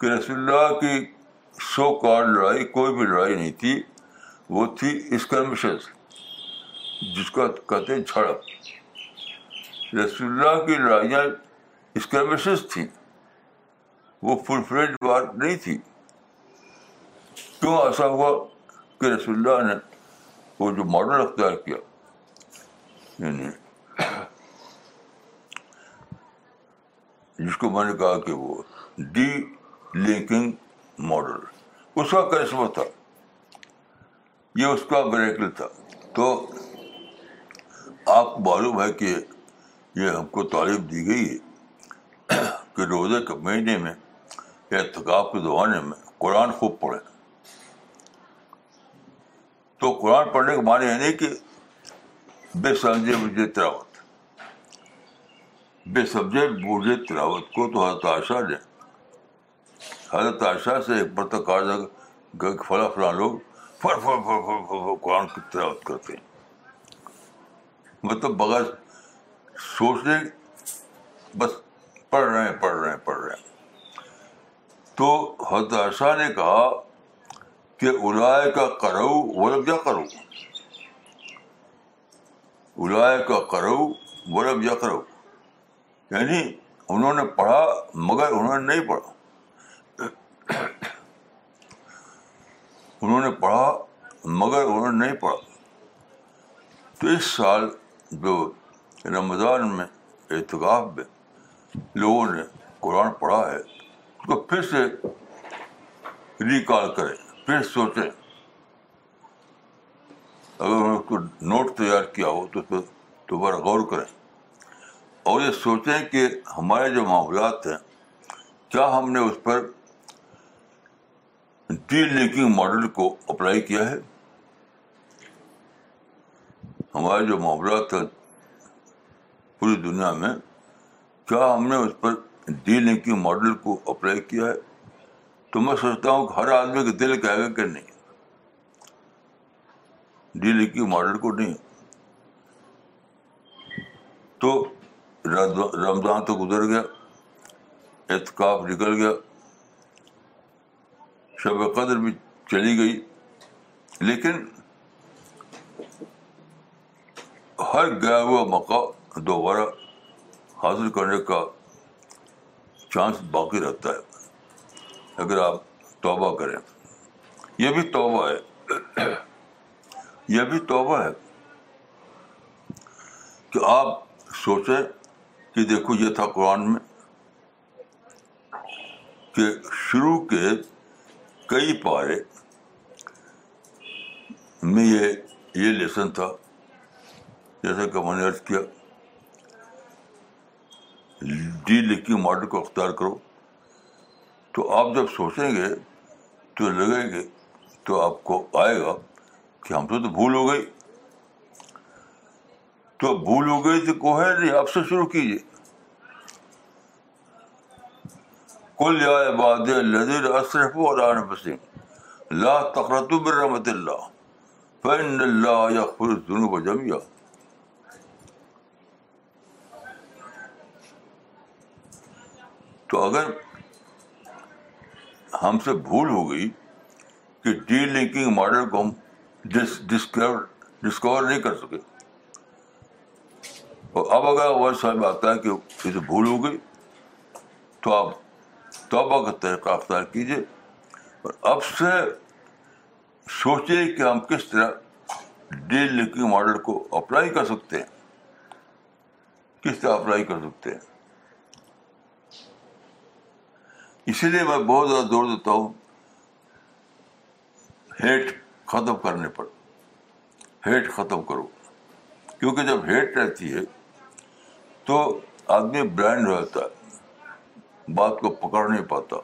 کہ رسول اللہ کی سو کار لڑائی کوئی بھی لڑائی نہیں تھی وہ تھی اسکرمشز جس کا کہتے ہیں جھڑپ رسول اللہ کی لڑائیاں تھیں وہ نہیں تھی ایسا ہوا کہ رسول اللہ نے وہ جو ماڈل اختیار کیا یعنی جس کو میں نے کہا کہ وہ ڈی لنکنگ ماڈل اس کا کرشمہ تھا یہ اس کا بریکل تھا تو آپ کو معلوم ہے کہ یہ ہم کو تعلیم دی گئی ہے کہ روزے کے مہینے میں یا اتکاب کے زمانے میں قرآن خوب پڑھیں تو قرآن پڑھنے کا معنی ہے نہیں کہ بے سمجھے مجھے تلاوت بے سمجھے مجھے تلاوت کو تو حضرت عائشہ نے حضرت عائشہ سے ایک کہا برتقاضہ فلاں فلاں لوگ فر فر فر فر قرآن کی تلاوت کرتے ہیں مطلب بغیر سوچنے بس پڑھ رہے ہیں پڑھ رہے ہیں پڑھ رہے ہیں تو حداشہ نے کہا کہ الائے کا کرو وہ جا کرو الائے کا کرو وہ جا کرو یعنی انہوں نے پڑھا مگر انہوں نے نہیں پڑھا انہوں نے پڑھا مگر انہوں نے نہیں پڑھا تو اس سال جو رمضان میں اعتکاف میں لوگوں نے قرآن پڑھا ہے اس کو پھر سے ریکال کریں پھر سوچیں اگر انہوں نے اس کو نوٹ تیار کیا ہو تو دوبارہ غور کریں اور یہ سوچیں کہ ہمارے جو معاملات ہیں کیا ہم نے اس پر ڈی لنکنگ ماڈل کو اپلائی کیا ہے ہمارے جو معاملہ تھا پوری دنیا میں کیا ہم نے اس پر ڈی لنکنگ کی ماڈل کو اپلائی کیا ہے تو میں سوچتا ہوں کہ ہر آدمی کا دل کہے گا کہ نہیں ڈی لنکنگ کی ماڈل کو نہیں تو رمضان تو گزر گیا احتکاب نکل گیا شب قدر بھی چلی گئی لیکن ہر گیا ہوا موقع دوبارہ حاصل کرنے کا چانس باقی رہتا ہے اگر آپ توبہ کریں یہ بھی توبہ ہے یہ بھی توبہ ہے کہ آپ سوچیں کہ دیکھو یہ تھا قرآن میں کہ شروع کے کئی پارے میں یہ یہ لیسن تھا جیسا کہ میں نے عرض کیا ڈی لکھی ماڈل کو اختیار کرو تو آپ جب سوچیں گے تو لگے گے تو آپ کو آئے گا کہ ہم سے تو بھول ہو گئی تو بھول ہو گئی تو کوہ نہیں آپ سے شروع کیجیے کل یا کو لیا بادف لا تقرط اللہ پن یا خرص اللہ کو جب یا تو اگر ہم سے بھول ہو گئی کہ ڈی لنکنگ ماڈل کو ہم ڈسکور نہیں کر سکے اور اب اگر میں آتا ہے کہ اسے بھول ہو گئی تو آپ توبہ کا طریقہ اختیار کیجیے اور اب سے سوچے کہ ہم کس طرح ڈی لنکنگ ماڈل کو اپلائی کر سکتے ہیں کس طرح اپلائی کر سکتے ہیں اسی لیے میں بہت زیادہ زور دیتا ہوں ہیٹ ختم کرنے پر ہیٹ ختم کرو کیونکہ جب ہیٹ رہتی ہے تو آدمی بلائنڈ رہتا ہے بات کو پکڑ نہیں پاتا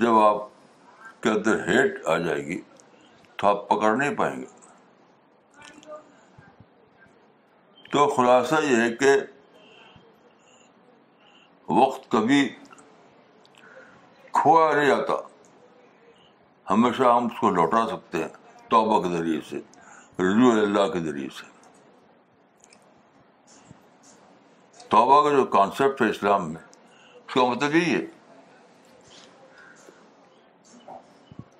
جب آپ کے اندر ہیٹ آ جائے گی تو آپ پکڑ نہیں پائیں گے تو خلاصہ یہ ہے کہ وقت کبھی کھویا نہیں جاتا ہمیشہ ہم اس کو لوٹا سکتے ہیں توبہ کے ذریعے سے رضو اللہ کے ذریعے سے توبہ کا جو کانسیپٹ ہے اسلام میں اس کا مطلب یہی ہے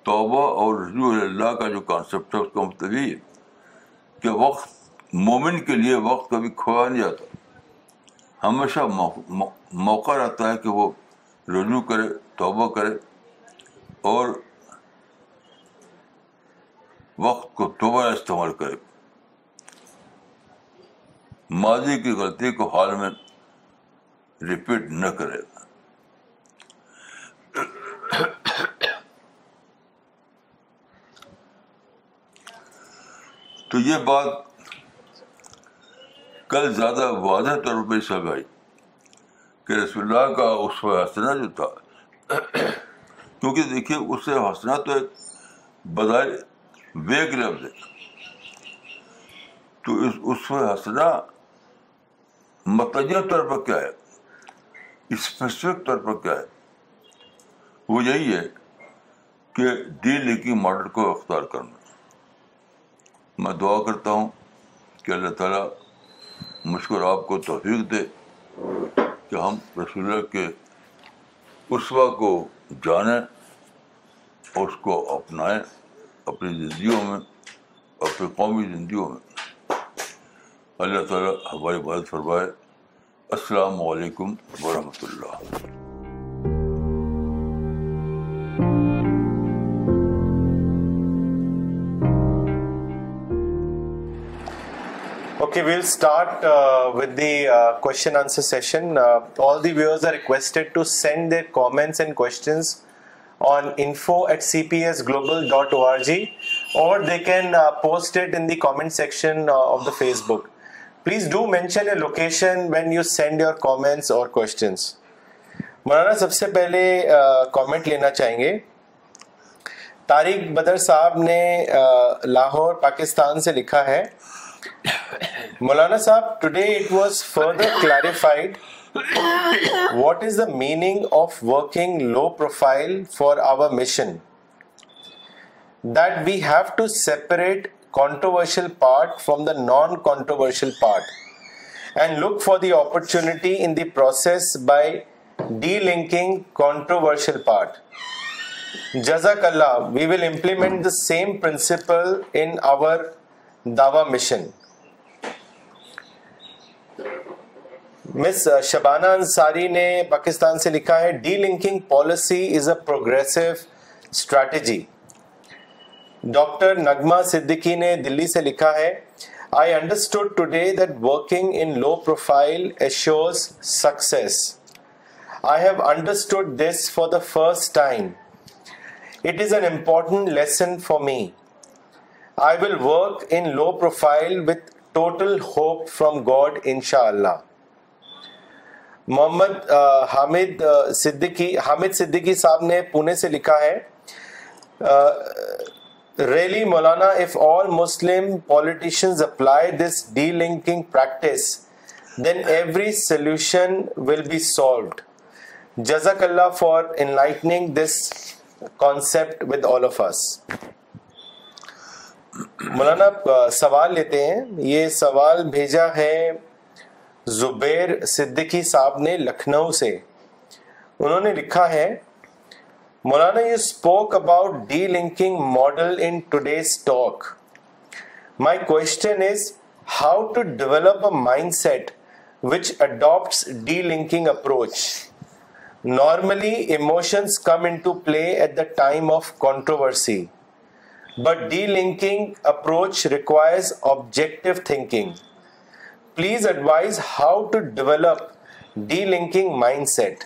توبہ اور رجوع اللہ کا جو کانسیپٹ ہے اس کا مطلب یہی ہے کہ وقت مومن کے لیے وقت کبھی کھویا نہیں جاتا ہمیشہ موقع رہتا ہے کہ وہ رجوع کرے توبہ کرے اور وقت کو دوبارہ استعمال کرے ماضی کی غلطی کو حال میں ریپیٹ نہ کرے تو یہ بات کل زیادہ واضح طور پہ سب آئی کہ رسول اللہ کا اس و حسنا جو تھا کیونکہ دیکھیے اس سے ہنسنا تو ایک بظاہر ویگ لفظ ہے تو اس اس حسنا متجر طور پر کیا ہے اسپیسیفک طور پر کیا ہے وہ یہی ہے کہ ڈی لیکی ماڈل کو اختیار کرنا میں دعا کرتا ہوں کہ اللہ تعالیٰ مشکور آپ کو توفیق دے کہ ہم رسول اللہ کے اسوا کو جانیں اس کو اپنائیں اپنی زندگیوں میں اپنی قومی زندگیوں میں اللہ تعالیٰ ہماری مدد فرمائے السلام علیکم ورحمۃ اللہ Okay, we'll start uh, with the uh, question answer session. Uh, all the viewers are requested to send their comments and questions on info at cpsglobal.org or they can uh, post it in the comment section uh, of the Facebook. Please do mention a location when you send your comments or questions. مولانا سب سے پہلے comment لینا چاہیں گے طارق بدر صاحب نے لاہور پاکستان سے لکھا ہے مولانا صاحب today it was further clarified what is the meaning of working low profile for our mission that we have to separate controversial part from the non controversial part and look for the opportunity in the process by de linking controversial part جزاک اللہ we will implement the same principle in our mission miss Shabana Ansari نے پاکستان سے لکھا ہے de linking policy is a progressive strategy doctor Nagma Siddiqui نے دلی سے لکھا ہے I understood today that working in low profile assures success I have understood this for the first time it is an important lesson for me I will work in low profile with total hope from God ان شاء اللہ محمد حامد صدیقی حامد صدیقی صاحب نے پونے سے لکھا ہے rally Maulana if all Muslim politicians apply this de linking practice then every solution will be solved جزاک اللہ for lighting this concept with all of us مولانا سوال لیتے ہیں یہ سوال بھیجا ہے زبیر صدقی صاحب نے لکھنؤ سے انہوں نے لکھا ہے مولانا you spoke about de linking model in today's talk my question is how to develop a mindset which adapt de linking approach normally emotions come to play at the time of controversy but de linking approach requires objective thinking please advise how to develop de linking mindset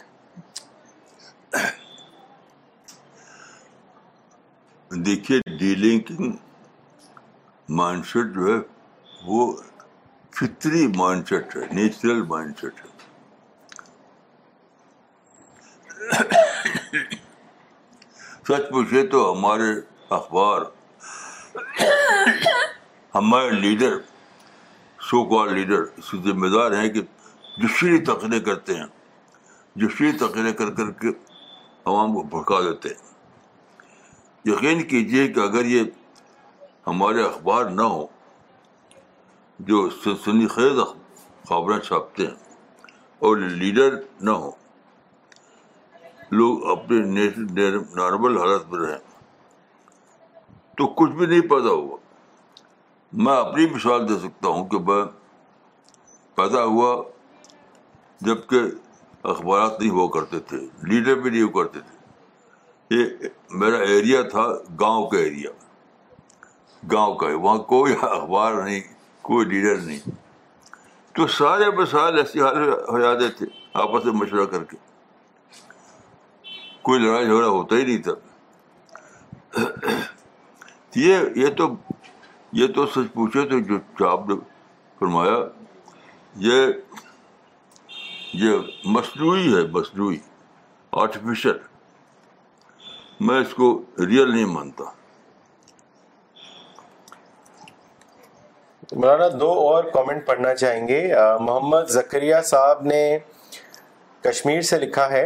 دیکھیے D linking mind set جو ہے وہ فطری mind set ہے natural mind set ہے سچ پوچھے تو ہمارے اخبار ہمارے لیڈر کال لیڈر اس کے ذمہ دار ہیں کہ دوسری تقریر کرتے ہیں دوسری تقریر کر کر کے عوام کو بھڑکا دیتے ہیں یقین کیجیے کہ اگر یہ ہمارے اخبار نہ ہوں جو سنسنی خیز خبریں چھاپتے ہیں اور لیڈر نہ ہوں لوگ اپنے نارمل حالت میں رہیں تو کچھ بھی نہیں پیدا ہوا میں اپنی مثال دے سکتا ہوں کہ میں پیدا ہوا جب کہ اخبارات نہیں ہوا کرتے تھے لیڈر بھی نہیں ہوا کرتے تھے یہ میرا ایریا تھا گاؤں کا ایریا گاؤں کا وہاں کوئی اخبار نہیں کوئی لیڈر نہیں تو سارے مسائل ایسے حال ہو جاتے تھے آپس میں مشورہ کر کے کوئی لڑائی جھگڑا ہوتا ہی نہیں تھا یہ یہ تو یہ تو سچ پوچھے تو جو آپ نے فرمایا یہ یہ مصنوعی ہے مصنوعی آرٹیفیشل میں اس کو ریئل نہیں مانتا مولانا دو اور کامنٹ پڑھنا چاہیں گے محمد زکریہ صاحب نے کشمیر سے لکھا ہے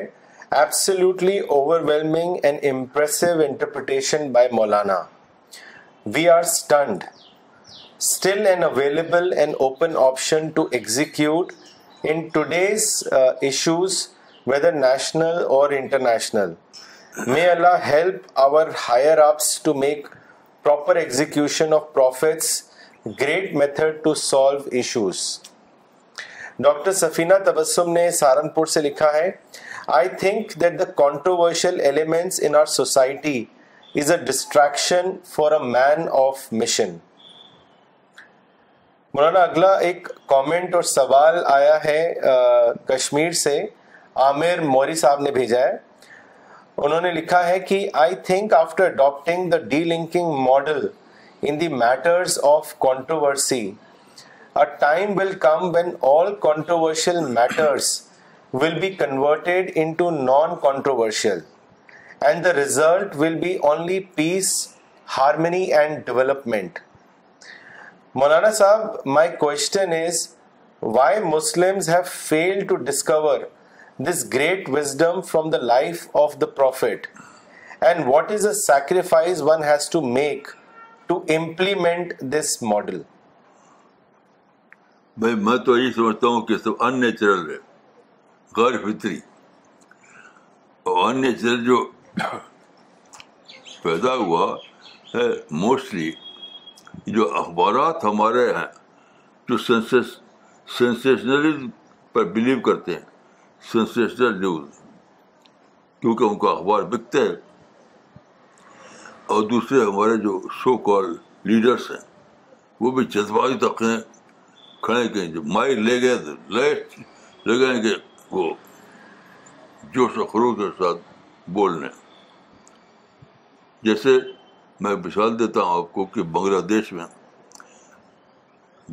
absolutely overwhelming and impressive interpretation by Maulana we are stunned still an available and open option to execute in today's issues whether national اور international may Allah help our higher ups to make proper execution of prophets great method to solve issues doctor Safina Tabassum نے سہارنپور سے لکھا ہے I think that the controversial elements in our society is a distraction for a main of mission مولانا اگلا ایک comment اور سوال آیا ہے کشمیر سے عامر موری صاحب نے بھیجا ہے انہوں نے لکھا ہے کہ I think after adapting the de linking model in the matters of controversy come all controversial matters will be non controversial and the result will be only peace harmony and development مولانا صاحب my question is why Muslim have fail to discover this great wisdom from the life of the prophet and what is sacrifice one has to make to implement this model بھائی میں تو یہی سمجھتا ہوں کہ سب ان ان نیچرل نیچرل ہے غیر فطری اور جو پیدا ہوا ہے موسٹلی جو اخبارات ہمارے ہیں جو سنس سنسیشنل پر بلیو کرتے ہیں سنسیشنل نیوز کیونکہ ان کا اخبار بکتے ہیں اور دوسرے ہمارے جو شو کال لیڈرس ہیں وہ بھی جذباتی تقریب کھڑے جو مائر لے گئے لے گئے گے وہ جوش و خروش کے ساتھ بولنے جیسے میں مثال دیتا ہوں آپ کو کہ بنگلہ دیش میں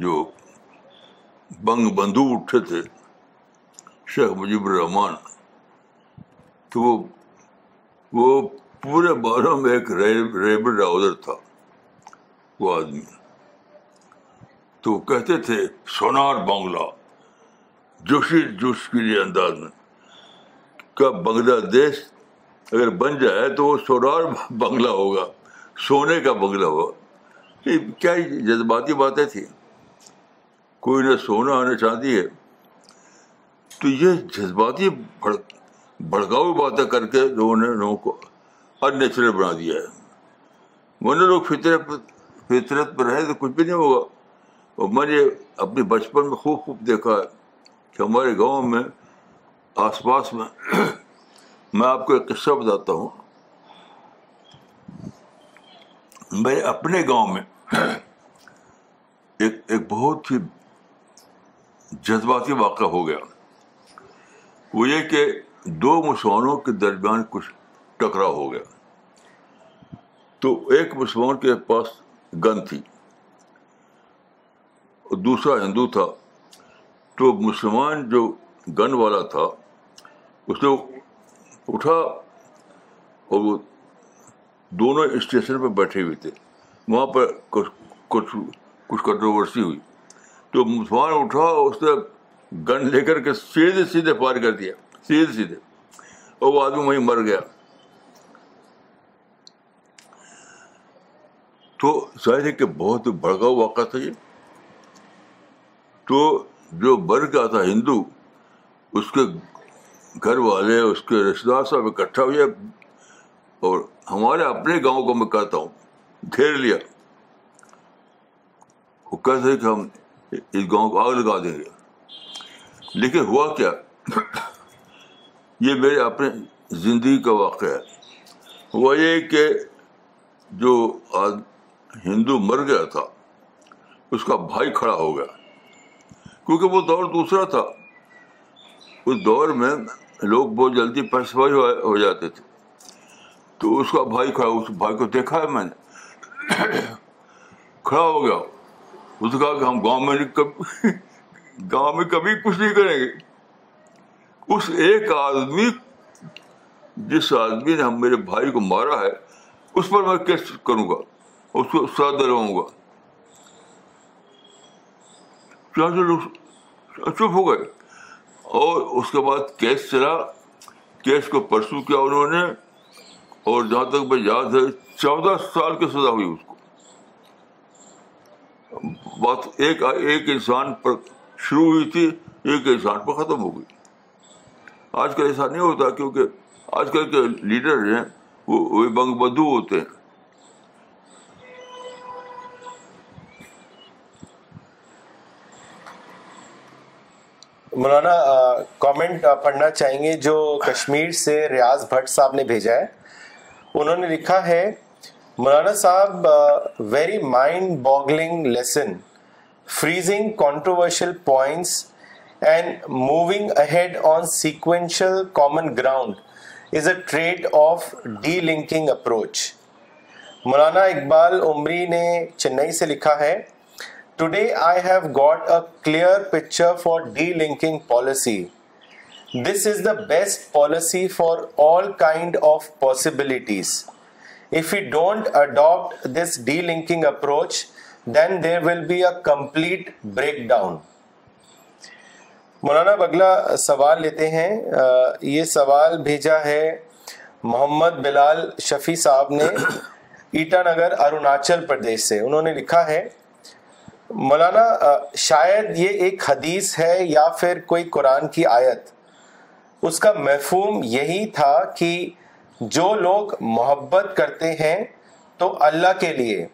جو بنگ بندو اٹھے تھے شیخ مجیب الرحمان تو وہ وہ پورے بارہ میں ایک ریبر اوزر تھا وہ آدمی تو وہ کہتے تھے سونار بنگلہ جوشی جوش کے لیے انداز میں کیا بنگلہ دیش اگر بن جائے تو وہ سونار بنگلہ ہوگا سونے کا بنگلہ ہوگا یہ کیا جذباتی باتیں تھیں کوئی نہ سونا نہ چاہتی ہے تو یہ جذباتی بھڑکاؤ باتیں کر کے لوگوں نے لوگوں کو ان نیچرل بنا دیا ہے ورنہ لوگ فطرت فطرت پر رہے تو کچھ بھی نہیں ہوگا اور میں نے اپنے بچپن میں خوب خوب دیکھا ہے کہ ہمارے گاؤں میں آس پاس میں میں آپ کو ایک قصہ بتاتا ہوں میرے اپنے گاؤں میں ایک ایک بہت ہی جذباتی واقعہ ہو گیا وہ یہ کہ دو مسلمانوں کے درمیان کچھ ٹکرا ہو گیا تو ایک مسلمان کے پاس گن تھی اور دوسرا ہندو تھا تو مسلمان جو گن والا تھا اس نے اٹھا اور وہ دونوں اسٹیشن پہ بیٹھے ہوئے تھے وہاں پر کچھ کچھ کنٹروورسی ہوئی تو مسلمان اٹھا اس نے گن لے کر کے سیدھے سیدھے پار کر دیا سیدھے سیدھے اور وہ آدمی وہیں مر گیا تو ظاہر ہے کہ بہت بڑھ بڑکا واقعہ تھا یہ تو جو بر گیا تھا ہندو اس کے گھر والے اس کے رشتے دار سب اکٹھا ہوئے اور ہمارے اپنے گاؤں کو میں کہتا ہوں گھیر لیا وہ کہتے ہیں کہ ہم اس گاؤں کو آگ لگا دیں گے لیکن ہوا کیا یہ میرے اپنے زندگی کا واقعہ ہے ہوا یہ کہ جو ہندو مر گیا تھا اس کا بھائی کھڑا ہو گیا کیونکہ وہ دور دوسرا تھا اس دور میں لوگ بہت جلدی پیش ہو جاتے تھے تو اس کا بھائی کھڑا اس بھائی کو دیکھا ہے میں نے نے کھڑا ہو گیا اس کہا کہ ہم گاؤں میں کبھی کچھ نہیں کریں گے اس ایک آدمی جس آدمی نے ہم میرے بھائی کو مارا ہے اس پر میں کیس کروں گا اس کو ساتھ دلواؤں گا چپ ہو گئے اور اس کے بعد کیس چلا کیس کو پرسو کیا انہوں نے اور جہاں تک میں یاد ہے چودہ سال کی سزا ہوئی اس کو بات ایک ایک انسان پر شروع ہوئی تھی ایک انسان پر ختم ہو گئی آج کل ایسا نہیں ہوتا کیونکہ آج کل کے لیڈر ہیں وہ بنگ بدھو ہوتے ہیں مولانا کامنٹ پڑھنا چاہیں گے جو کشمیر سے ریاض بھٹ صاحب نے بھیجا ہے انہوں نے لکھا ہے مولانا صاحب very mind boggling lesson freezing controversial points and moving ahead on sequential common ground is a trade of de linking approach مولانا اقبال عمری نے چنئی سے لکھا ہے today I have got a clear picture for de linking policy this is the best policy for all kind of possibilities if you don't adapt this de linking approach then there will be a complete breakdown مولانا اگلا سوال لیتے ہیں یہ سوال بھیجا ہے محمد بلال شفیع صاحب نے ایٹانگر اروناچل پردیش سے انہوں نے لکھا ہے مولانا شاید یہ ایک حدیث ہے یا پھر کوئی قرآن کی آیت اس کا محفوم یہی تھا کہ جو لوگ محبت کرتے ہیں تو اللہ کے لیے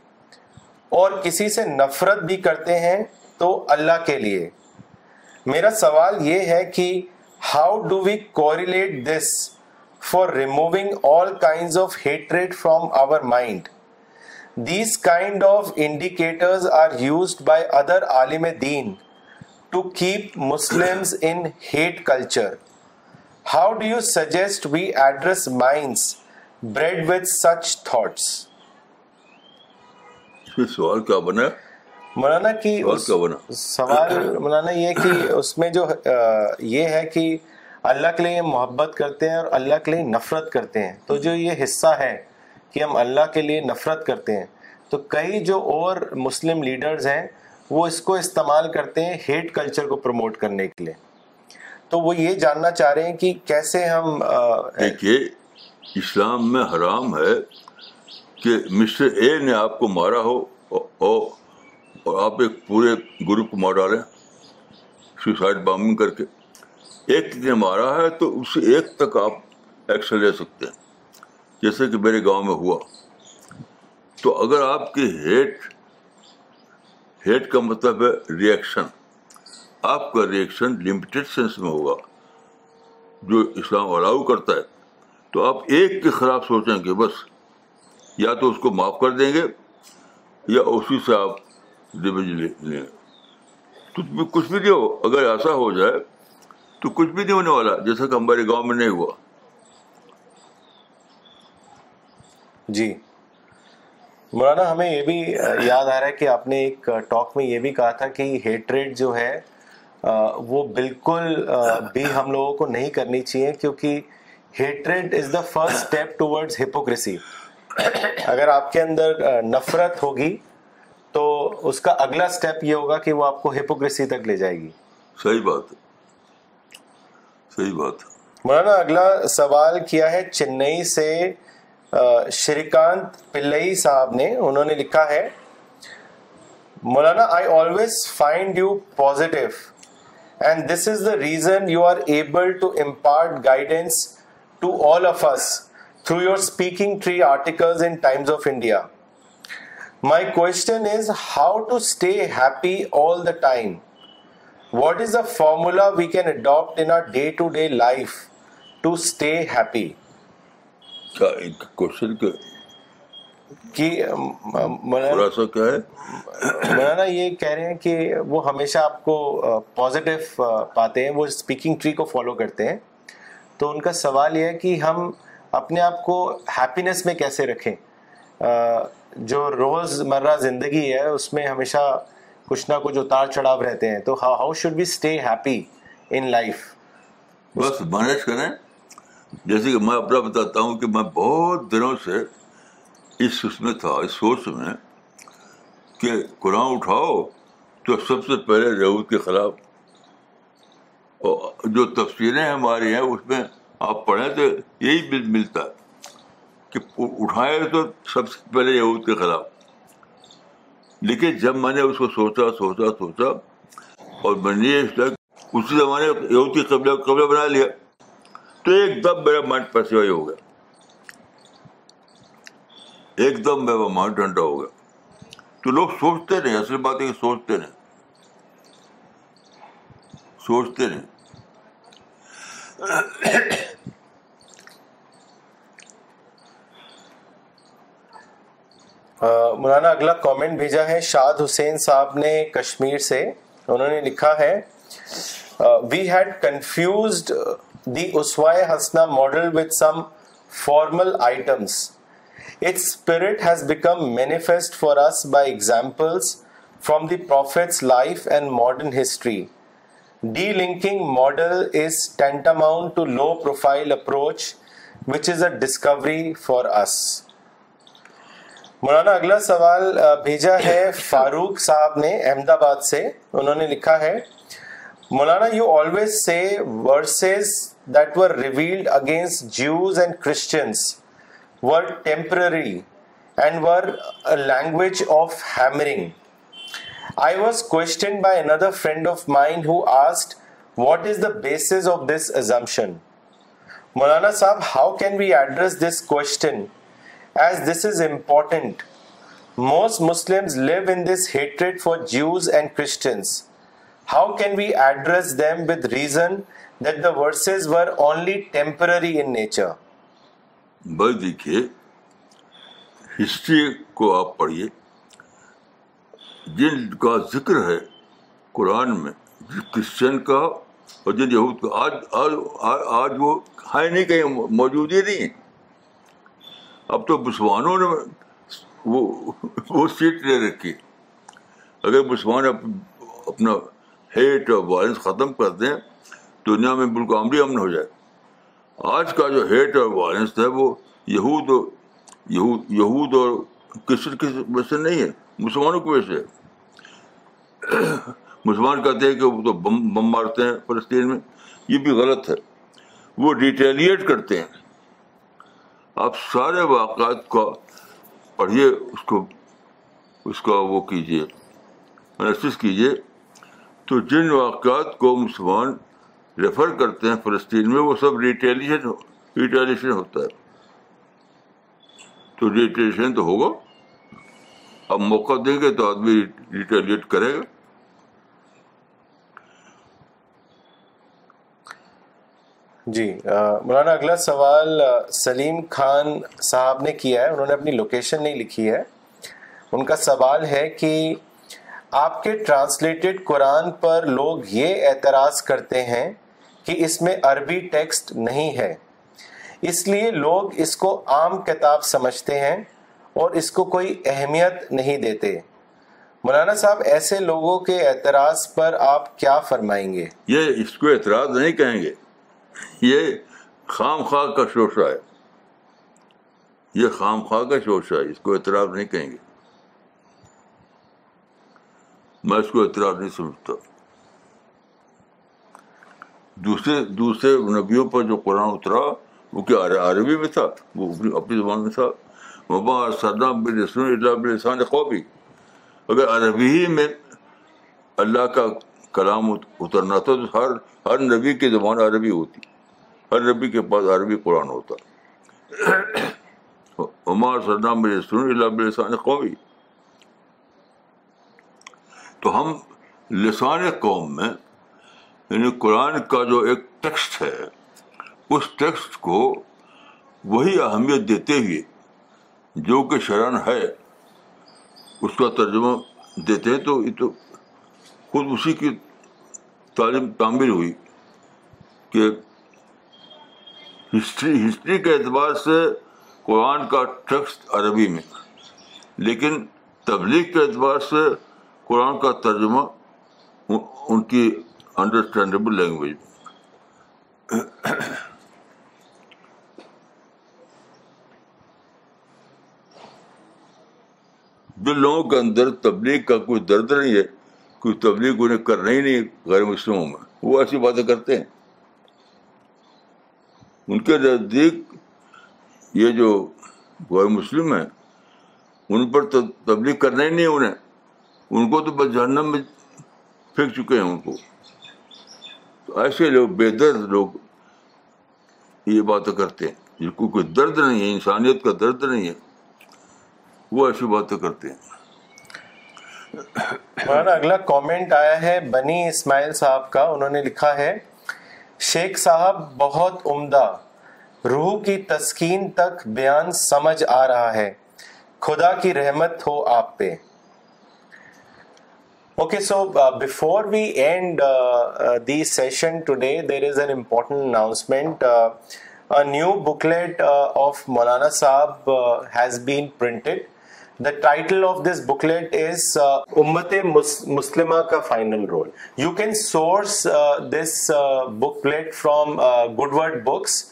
اور کسی سے نفرت بھی کرتے ہیں تو اللہ کے لیے میرا سوال یہ ہے کہ how do we correlate this for removing all kinds of hatred from our mind these kind of indicators are used by other Alam then to keep Muslim in hate culture how do you suggest we address minds bred with such thoughts سوال کیا بنا مولانا کی سوال مولانا یہ کہ اس میں جو یہ ہے کہ اللہ کے لیے محبت کرتے ہیں اور اللہ کے لیے نفرت کرتے ہیں تو جو یہ حصہ ہے کہ ہم اللہ کے لیے نفرت کرتے ہیں تو کئی جو اور مسلم لیڈرز ہیں وہ اس کو استعمال کرتے ہیں ہیٹ کلچر کو پروموٹ کرنے کے لیے تو وہ یہ جاننا چاہ رہے ہیں کہ کیسے ہم دیکھیے اسلام میں حرام ہے کہ مسٹر اے نے آپ کو مارا ہو اور آپ ایک پورے گروپ کو مار ڈالیں سوسائڈ بامبنگ کر کے ایک نے مارا ہے تو اس ایک تک آپ ایکشن لے سکتے ہیں جیسے کہ میرے گاؤں میں ہوا تو اگر آپ کی ہیٹ ہیٹ کا مطلب ہے ریئیکشن آپ کا ریئیکشن لمیٹیڈ سینس میں ہوگا جو اسلام الاؤ کرتا ہے تو آپ ایک کے خلاف سوچیں گے بس یا تو اس کو معاف کر دیں گے یا اسی سے آپ لیں تو کچھ بھی نہیں ہو اگر ایسا ہو جائے تو کچھ بھی نہیں ہونے والا جیسا کہ ہمارے گاؤں میں نہیں ہوا جی مولانا ہمیں یہ بھی یاد آ رہا ہے کہ آپ نے ایک ٹاک میں یہ بھی کہا تھا کہ ہیٹریڈ جو ہے وہ بالکل بھی ہم لوگوں کو نہیں کرنی چاہیے کیونکہ ہیٹریڈ ہپوکریسی اگر آپ کے اندر نفرت ہوگی تو اس کا اگلا اسٹیپ یہ ہوگا کہ وہ آپ کو ہپوکریسی تک لے جائے گی صحیح بات صحیح بات مولانا اگلا سوال کیا ہے چنئی سے شریکانت پلئی صاحب نے انہوں نے لکھا ہے مولانا I always find you positive and this is the reason you are able to impart guidance to all of us through your speaking three article of India my question is how to stay happy all the time what is the formula we can adapt in day to day life to stay happy جی، مولانا یہ کہہ رہے ہیں کہ وہ ہمیشہ آپ کو کو پاتے ہیں ہیں وہ اسپیکنگ ٹری فالو کرتے تو ان کا سوال یہ ہے کہ ہم اپنے آپ کو ہیپینیس میں کیسے رکھیں جو روز مرہ زندگی ہے اس میں ہمیشہ کچھ نہ کچھ اتار چڑھاؤ رہتے ہیں تو how should be stay happy in life بس مینج کریں جیسے کہ میں اپنا بتاتا ہوں کہ میں بہت دنوں سے اس اس میں تھا اس سوچ میں کہ قرآن اٹھاؤ تو سب سے پہلے یہود کے خلاف جو تفصیلیں ہماری ہیں اس میں آپ پڑھیں تو یہی ملتا ہے کہ اٹھائے تو سب سے پہلے یہود کے خلاف لیکن جب میں نے اس کو سوچا سوچا سوچا اور میں نے اسی زمانے یہود کی قبلہ قبلہ بنا لیا تو ایک دم میرا مائنڈ پس ہو گیا ایک دم میرا مائنڈ ٹھنڈا ہو گیا تو لوگ سوچتے نہیں اصل بات ہے کہ سوچتے نہیں سوچتے نہیں مولانا اگلا کامنٹ بھیجا ہے شاد حسین صاحب نے کشمیر سے انہوں نے لکھا ہے we had confused the Uswai Hasna model with some formal items. Its spirit has become manifest for us by examples from the Prophet's life and modern history. Delinking model is tantamount to low profile approach, which is a discovery for us. Maulana اگلا سوال بھیجا ہے فاروق صاحب نے احمد آباد سے انہوں نے لکھا ہے Maulana, you always say verses that were revealed against Jews and Christians were temporary and were a language of hammering. I was questioned by another friend of mine who asked, what is the basis of this assumption? Maulana Saab, how can we address this question, as this is important? Most Muslims live in this hatred for Jews and Christians. How can we address them with reason that the verses were only temporary in nature بھائی دیکھیے history کو آپ پڑھیے جن کا ذکر ہے قرآن میں کرسچن کا اور جن یہود کا آج آج آج وہ ہے نہیں کہیں موجود ہی نہیں اب تو مسلمانوں نے وہ وہ سیٹ لے رکھی اگر مسلمان اپنا ہیٹ اور وائلنس ختم کر دیں دنیا میں بالکل عملی امن ہو جائے آج کا جو ہیٹ اور وائلنس ہے وہ یہود اور یہود اور کسی کس سے نہیں ہے مسلمانوں کی وجہ سے مسلمان کہتے ہیں کہ وہ تو بم بم مارتے ہیں فلسطین میں یہ بھی غلط ہے وہ ڈیٹیلیٹ کرتے ہیں آپ سارے واقعات کا پڑھیے اس کو اس کا وہ کیجیے انالسس کیجیے تو جن واقعات کو مسلمان ریفر کرتے ہیں فلسطین میں وہ سب ریٹیلیشن ریٹیلیشن ہوتا ہے تو ریٹیلیشن تو ہوگا اب موقع دیں گے تو آدمی ریٹیلیٹ کرے گا جی مولانا اگلا سوال سلیم خان صاحب نے کیا ہے انہوں نے اپنی لوکیشن نہیں لکھی ہے ان کا سوال ہے کہ آپ کے ٹرانسلیٹڈ قرآن پر لوگ یہ اعتراض کرتے ہیں کہ اس میں عربی ٹیکسٹ نہیں ہے اس لیے لوگ اس کو عام کتاب سمجھتے ہیں اور اس کو کوئی اہمیت نہیں دیتے مولانا صاحب ایسے لوگوں کے اعتراض پر آپ کیا فرمائیں گے یہ اس کو اعتراض نہیں کہیں گے یہ خام خواہ کا شوشہ ہے یہ خام خواہ کا شوشہ ہے اس کو اعتراض نہیں کہیں گے میں اس کو اعتراض نہیں سمجھتا دوسرے دوسرے نبیوں پر جو قرآن اترا وہ کیا عربی میں تھا وہ اپنی زبان میں تھا وبا رسول اللہ بلسان خوابی اگر عربی ہی میں اللہ کا کلام اترنا تھا تو ہر ہر نبی کی زبان عربی ہوتی ہر نبی کے پاس عربی قرآن ہوتا عمار صدام علیہ رسول اللہ بلسان خوبی تو ہم لسان قوم میں یعنی قرآن کا جو ایک ٹیکسٹ ہے اس ٹیکسٹ کو وہی اہمیت دیتے ہوئے جو کہ شرح ہے اس کا ترجمہ دیتے ہیں تو خود اسی کی تعلیم تعمیر ہوئی کہ ہسٹری ہسٹری کے اعتبار سے قرآن کا ٹیکسٹ عربی میں لیکن تبلیغ کے اعتبار سے قرآن کا ترجمہ ان کی انڈرسٹینڈیبل لینگویج جن لوگوں کے اندر تبلیغ کا کوئی درد نہیں ہے کوئی تبلیغ انہیں کرنا ہی نہیں غیر مسلموں میں وہ ایسی باتیں کرتے ہیں ان کے نزدیک یہ جو غیر مسلم ہیں ان پر تو تبلیغ کرنا ہی نہیں انہیں ان کو تو بس جہنم میں پھینک چکے ہیں ان کو تو ایسے لوگ بے درد لوگ یہ باتیں کرتے ہیں جن کو کوئی درد نہیں ہے انسانیت کا درد نہیں ہے وہ ایسی باتیں کرتے ہیں اگلا کامنٹ آیا ہے بنی اسماعیل صاحب کا انہوں نے لکھا ہے شیخ صاحب بہت عمدہ روح کی تسکین تک بیان سمجھ آ رہا ہے خدا کی رحمت ہو آپ پہ okay so before we end there is important announcement booklet of مولانا صاحب ہیز بیڈ دا ٹائٹلٹ از امت مسلمہ کا final role you can source this booklet from Goodword Books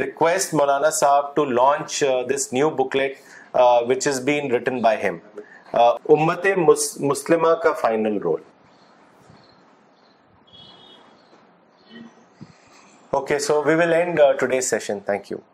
request مولانا صاحب to launch this new booklet is written by him امت مسلمہ کا final role okay so we will end today session thank you